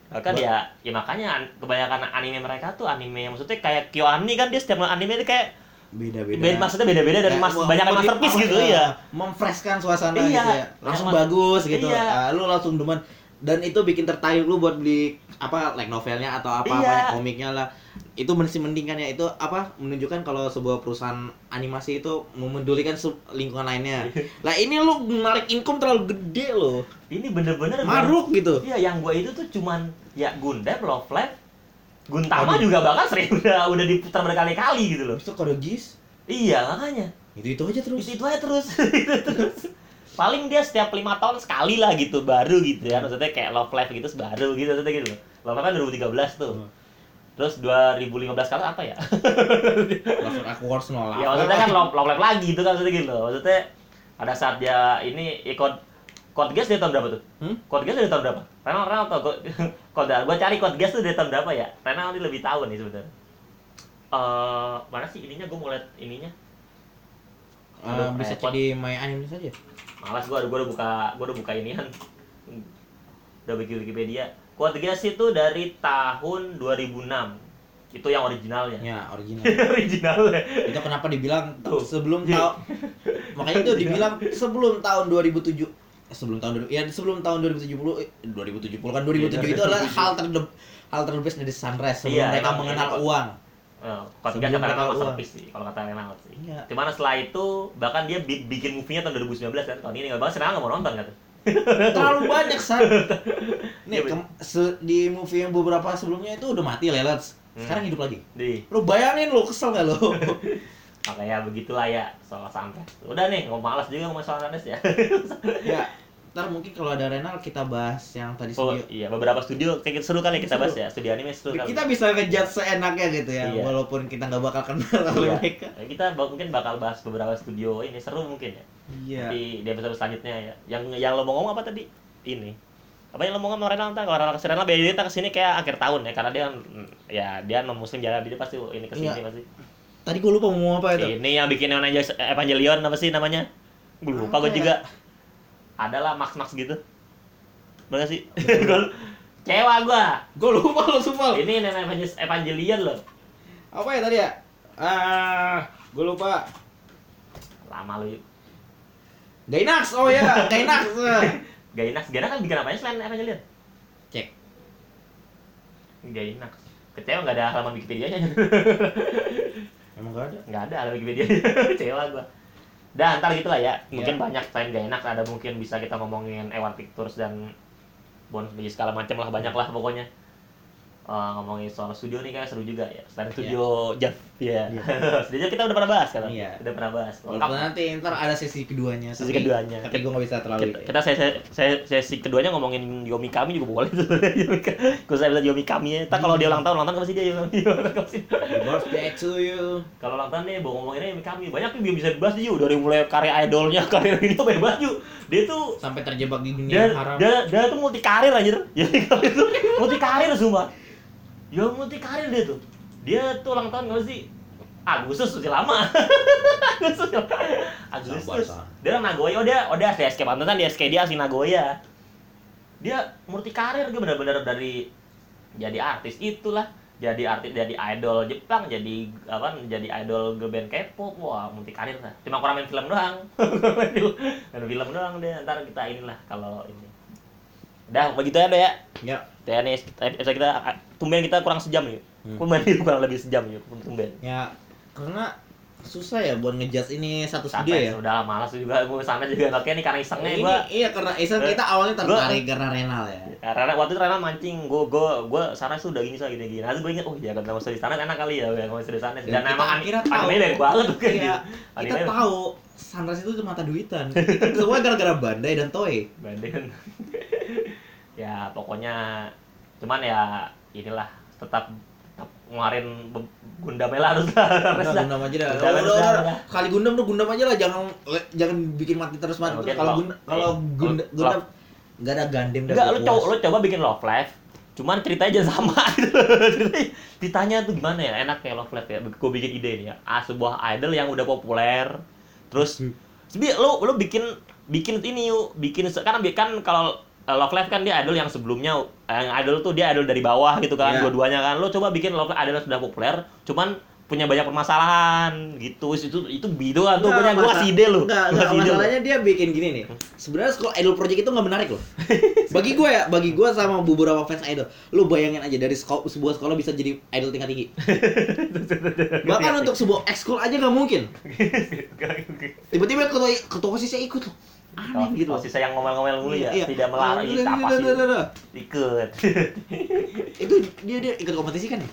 kan ya ya makanya an- kebanyakan anime mereka tuh anime yang maksudnya kayak KyoAni kan dia setiap anime itu kayak Beda-beda. beda maksudnya beda-beda dari Ya, mas banyak masterpiece gitu ya Memfreshkan suasana Iya. gitu ya. Langsung Emang- bagus gitu. Iya. Ah, lu langsung demen dan itu bikin tertarik lu buat beli apa like novelnya atau apa Iya. apa komiknya lah. Itu masih mending kan ya itu apa menunjukkan kalau sebuah perusahaan animasi itu memedulikan lingkungan lainnya. lah ini lu narik income terlalu gede loh. ini bener-bener Maruk gitu. iya yang gua itu tuh cuman ya Gundam Love Live Guntama Aduh. juga bahkan sering udah udah diputar berkali-kali gitu loh. Itu kode gis? Iya makanya. Itu itu aja terus. itu itu aja terus. Itu terus. Paling dia setiap lima tahun sekali lah gitu baru gitu ya. Maksudnya kayak Love Live gitu baru gitu maksudnya gitu. Love Live kan 2013 tuh. Hmm. terus 2015 sekarang apa ya? Langsung aku harus nolak. ya maksudnya kan Love, Love Live lagi gitu kan maksudnya gitu. Loh maksudnya pada saat dia ini ya, code gas dari tahun berapa tuh Hmm? code gas dari tahun berapa Renal Renal tau code gua cari code gas tuh dari tahun berapa ya Renal ini lebih tahu nih sebenarnya eh mana sih ininya gua mau lihat ininya Aduh, bisa cek di My Anime saja. Malas gua, gua udah buka, gua udah buka inian. Udah bikin Wikipedia. Code Geass itu dari tahun 2006. Itu yang originalnya. Ya, original. originalnya. itu kenapa dibilang Tuh. sebelum Iya. tahun makanya itu dibilang sebelum tahun 2007 eh, sebelum tahun 2000 ya sebelum tahun 2070 eh, 2070 kan 2007 itu adalah hal ter hal terbesar dari Sunrise sebelum Iya, mereka emang- mengenal emang- uang. Code Sebelum Geass kata Renal uang. masterpiece sih, kalau kata Renal sih. Iya. Cuman setelah itu, bahkan dia bi- bikin movie-nya tahun 2019 kan, tahun ini nggak bahas, Renal nggak mau nonton kan? Terlalu banyak san. Nih Iya, di movie yang beberapa sebelumnya itu udah mati Lelat. Hmm. Sekarang hidup lagi. Di, Lu bayangin lu kesel gak lu? makanya begitulah ya soal Sunrise. Udah nih, ngomong malas juga ngomong soal Sunrise ya. ya. Ntar mungkin kalau ada Renal kita bahas yang tadi Oh studio. iya, beberapa studio kayak seru kali kita Seru. bahas ya, studio anime seru kali. Kita bisa ngejudge seenaknya gitu ya, Iya. walaupun kita nggak bakal kenal oleh Iya. mereka. Ya, kita mungkin bakal bahas beberapa studio ini seru mungkin ya. Iya. Di, di episode selanjutnya ya. Yang yang lo mau ngomong apa tadi? Ini. Apa yang lo mau ngomong sama Renal ntar? Kalau Renal ke sini Renal biar dia ke sini kayak akhir tahun ya, karena dia mm, ya dia non muslim jalan dia pasti ini ke sini Iya. pasti. Tadi gue lupa mau ngomong apa itu. Ini yang bikin Evangelion, Evangelion apa sih namanya? Gue lupa gue ya? juga. Adalah Max Max gitu. Bener sih? Cewa gua. Gue lupa lo sumpah. Ini nenek Evangelion- Evangelion loh. Apa ya tadi ya? Ah, gue lupa. Lama lu. Gainax, oh ya, Gainax. Gainax, Gainax kan bikin apanya selain Evangelion? Cek. Gainax. Kecewa nggak ada halaman Wikipedia-nya. Emang gak ada. nggak ada halaman Wikipedia. Kecewa gua. Dan ntar gitu lah ya. Mungkin Iya. banyak selain Gainax ada mungkin bisa kita ngomongin Ewan Pictures dan Bones Biji segala macam lah banyak lah pokoknya. uh, ngomongin soal studio nih kayak seru juga ya. Selain studio Jeff, ya. studio Jeff kita udah pernah bahas kan? Iya. Udah pernah bahas. Walaupun nanti ntar ada sesi keduanya. Sesi tapi- keduanya. Tapi gue nggak bisa terlalu. kita, kita sesi, sesi, sesi keduanya ngomongin Yomi Kami juga boleh Kalau saya bisa Yomi Kami ya. Ntar kalau dia ulang tahun, ulang tahun apa sih dia? Yomi Kami. Birthday to you. Kalau ulang tahun nih, mau ngomonginnya Yomi Kami. Banyak yang bisa dibahas dia dari mulai karya idolnya, karya ini tuh banyak banget Yu. Dia tuh Sampai terjebak di dunia dia, haram. dia, dia tuh multi karir aja. Jadi kalau itu multi karir sumpah. Ya multi karir dia tuh. Dia tuh ulang tahun nggak sih? Agustus masih lama. Agustus. Agustus. Dia orang Nagoya, oh dia, oh dia asli SK Pantesan dia SK dia asli Nagoya. Dia multi karir dia benar-benar dari jadi artis itulah jadi artis jadi idol Jepang jadi apa jadi idol girl band K-pop wah multi karir lah cuma kurang main film doang main film doang deh ntar kita inilah kalau ini udah begitu ya deh ya Ya. ya nih episode kita tumben kita kurang sejam nih Hmm. tumben itu kurang lebih sejam nih tumben Ya karena susah ya buat ngejudge ini satu studio ya. udah malas juga gue sana juga nggak kayak nih karena isengnya Ini, gue iya karena Isam kita awalnya tertarik karena Renal ya. Ya, Rana waktu itu Rana mancing, gue gue gue sana udah gini gini gini. Nanti gue inget, oh ya kalau di sana enak kali ya, nggak usah di sana. Dan emang an- akhirnya tahu. anime baik banget tuh Iya, gitu. kita tahu Sunrise itu mata duitan. Itu semua gara-gara Bandai dan Toei. Banding. ya pokoknya, cuman ya inilah tetap ngeluarin Gundam lah harus dah. Gundam aja dah. Gundam Udah, udah, dah, udah. udah. Kali Gundam tuh Gundam aja lah, jangan jangan bikin mati terus mati. Nah, Kalau kalau- Gundam kalau Gundam kalau- Gundam nggak ada Gundam. Enggak, lu coba lu coba bikin Love Live. Cuman ceritanya jangan sama gitu. Ditanya tuh gimana ya? Enak kayak Love Live ya. Gue bikin ide nih ya. Ah, sebuah idol yang udah populer. Terus Sebi, lu lu bikin bikin ini yuk, bikin se- kan kalau Love Live kan dia idol yang sebelumnya eh, yang idol tuh dia idol dari bawah gitu kan, Iya. dua-duanya kan. Lu coba bikin Love Live idol yang sudah populer, cuman punya banyak permasalahan gitu. Itu itu bido kan tuh punya gua kasih ide lu. Enggak, enggak, masalahnya dia bikin gini nih. Sebenarnya kalau idol project itu nggak menarik loh. bagi gue ya, bagi gue sama beberapa fans idol, lu bayangin aja dari sekolah, sebuah sekolah bisa jadi idol tingkat tinggi. Bahkan untuk sebuah ekskul aja nggak mungkin. Tiba-tiba ketua ketua osisnya ikut loh. Aneh gitu. Oh, sisa yang ngomel-ngomel mulu ya, Iya. tidak Ah, udah, apa sih? Ikut. Itu dia dia ikut kompetisi kan? ya?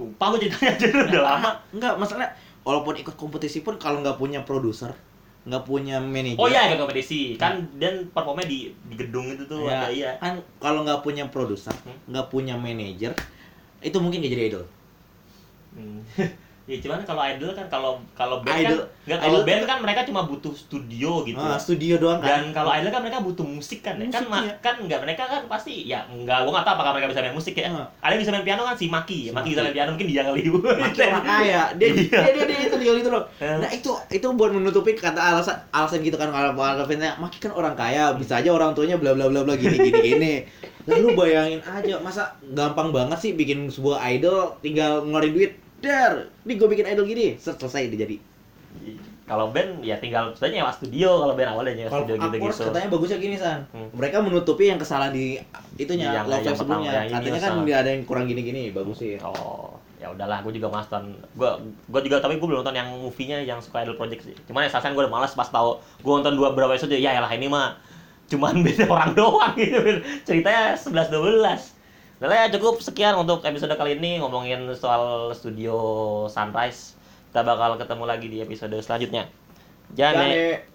Lupa gue ceritanya aja udah lama. Enggak, masalah walaupun ikut kompetisi pun kalau nggak punya produser, nggak punya manajer. Oh iya, ikut kompetisi. Kan dan performnya di di gedung itu tuh Ya, ada iya. kan kalau nggak punya produser, Hmm. nggak punya manajer, itu mungkin nggak jadi idol. Ya cuman kalau idol kan kalau kalau band Idol- kan nggak kalau band kan mereka cuma butuh studio gitu. Ah, studio doang kan. Dan kalau idol kan mereka butuh musik kan ya. Kan Musik, ma- iya. kan mereka kan pasti ya nggak gua nggak tahu apakah mereka bisa main musik ya. Ah. Ada yang bisa main piano kan si Maki. Si Maki Maki. bisa main piano mungkin dia kali. Maki orang kaya, dia, Iya. dia, dia, dia itu tinggal itu loh. Eh. Nah itu itu buat menutupi kata alasan alasan gitu kan kalau kalau fansnya Maki kan orang kaya, bisa aja orang tuanya bla bla bla bla gini gini gini. Lalu bayangin aja masa gampang banget sih bikin sebuah idol tinggal ngeluarin duit. Dar, nih gue bikin idol gini, selesai dia jadi. Kalau band ya tinggal sebenarnya nyewa studio kalau band awalnya nyewa studio Upwork gitu-gitu. katanya bagusnya gini san, Hmm. mereka menutupi yang kesalahan di itunya Yang- live sebelumnya. pertama, yang ini Katanya kan dia ada yang kurang gini-gini, bagus sih. Oh, ya udahlah, gue juga malas nonton. Gue gue juga tapi gue belum nonton yang movie-nya yang suka Idol Project sih. Cuman ya sasan gue udah malas pas tahu gue nonton dua berapa episode ya lah ini mah cuman beda orang doang gitu. Ceritanya 11 12. Nah ya cukup sekian untuk episode kali ini ngomongin soal studio Sunrise. Kita bakal ketemu lagi di episode selanjutnya. Jangan Jane.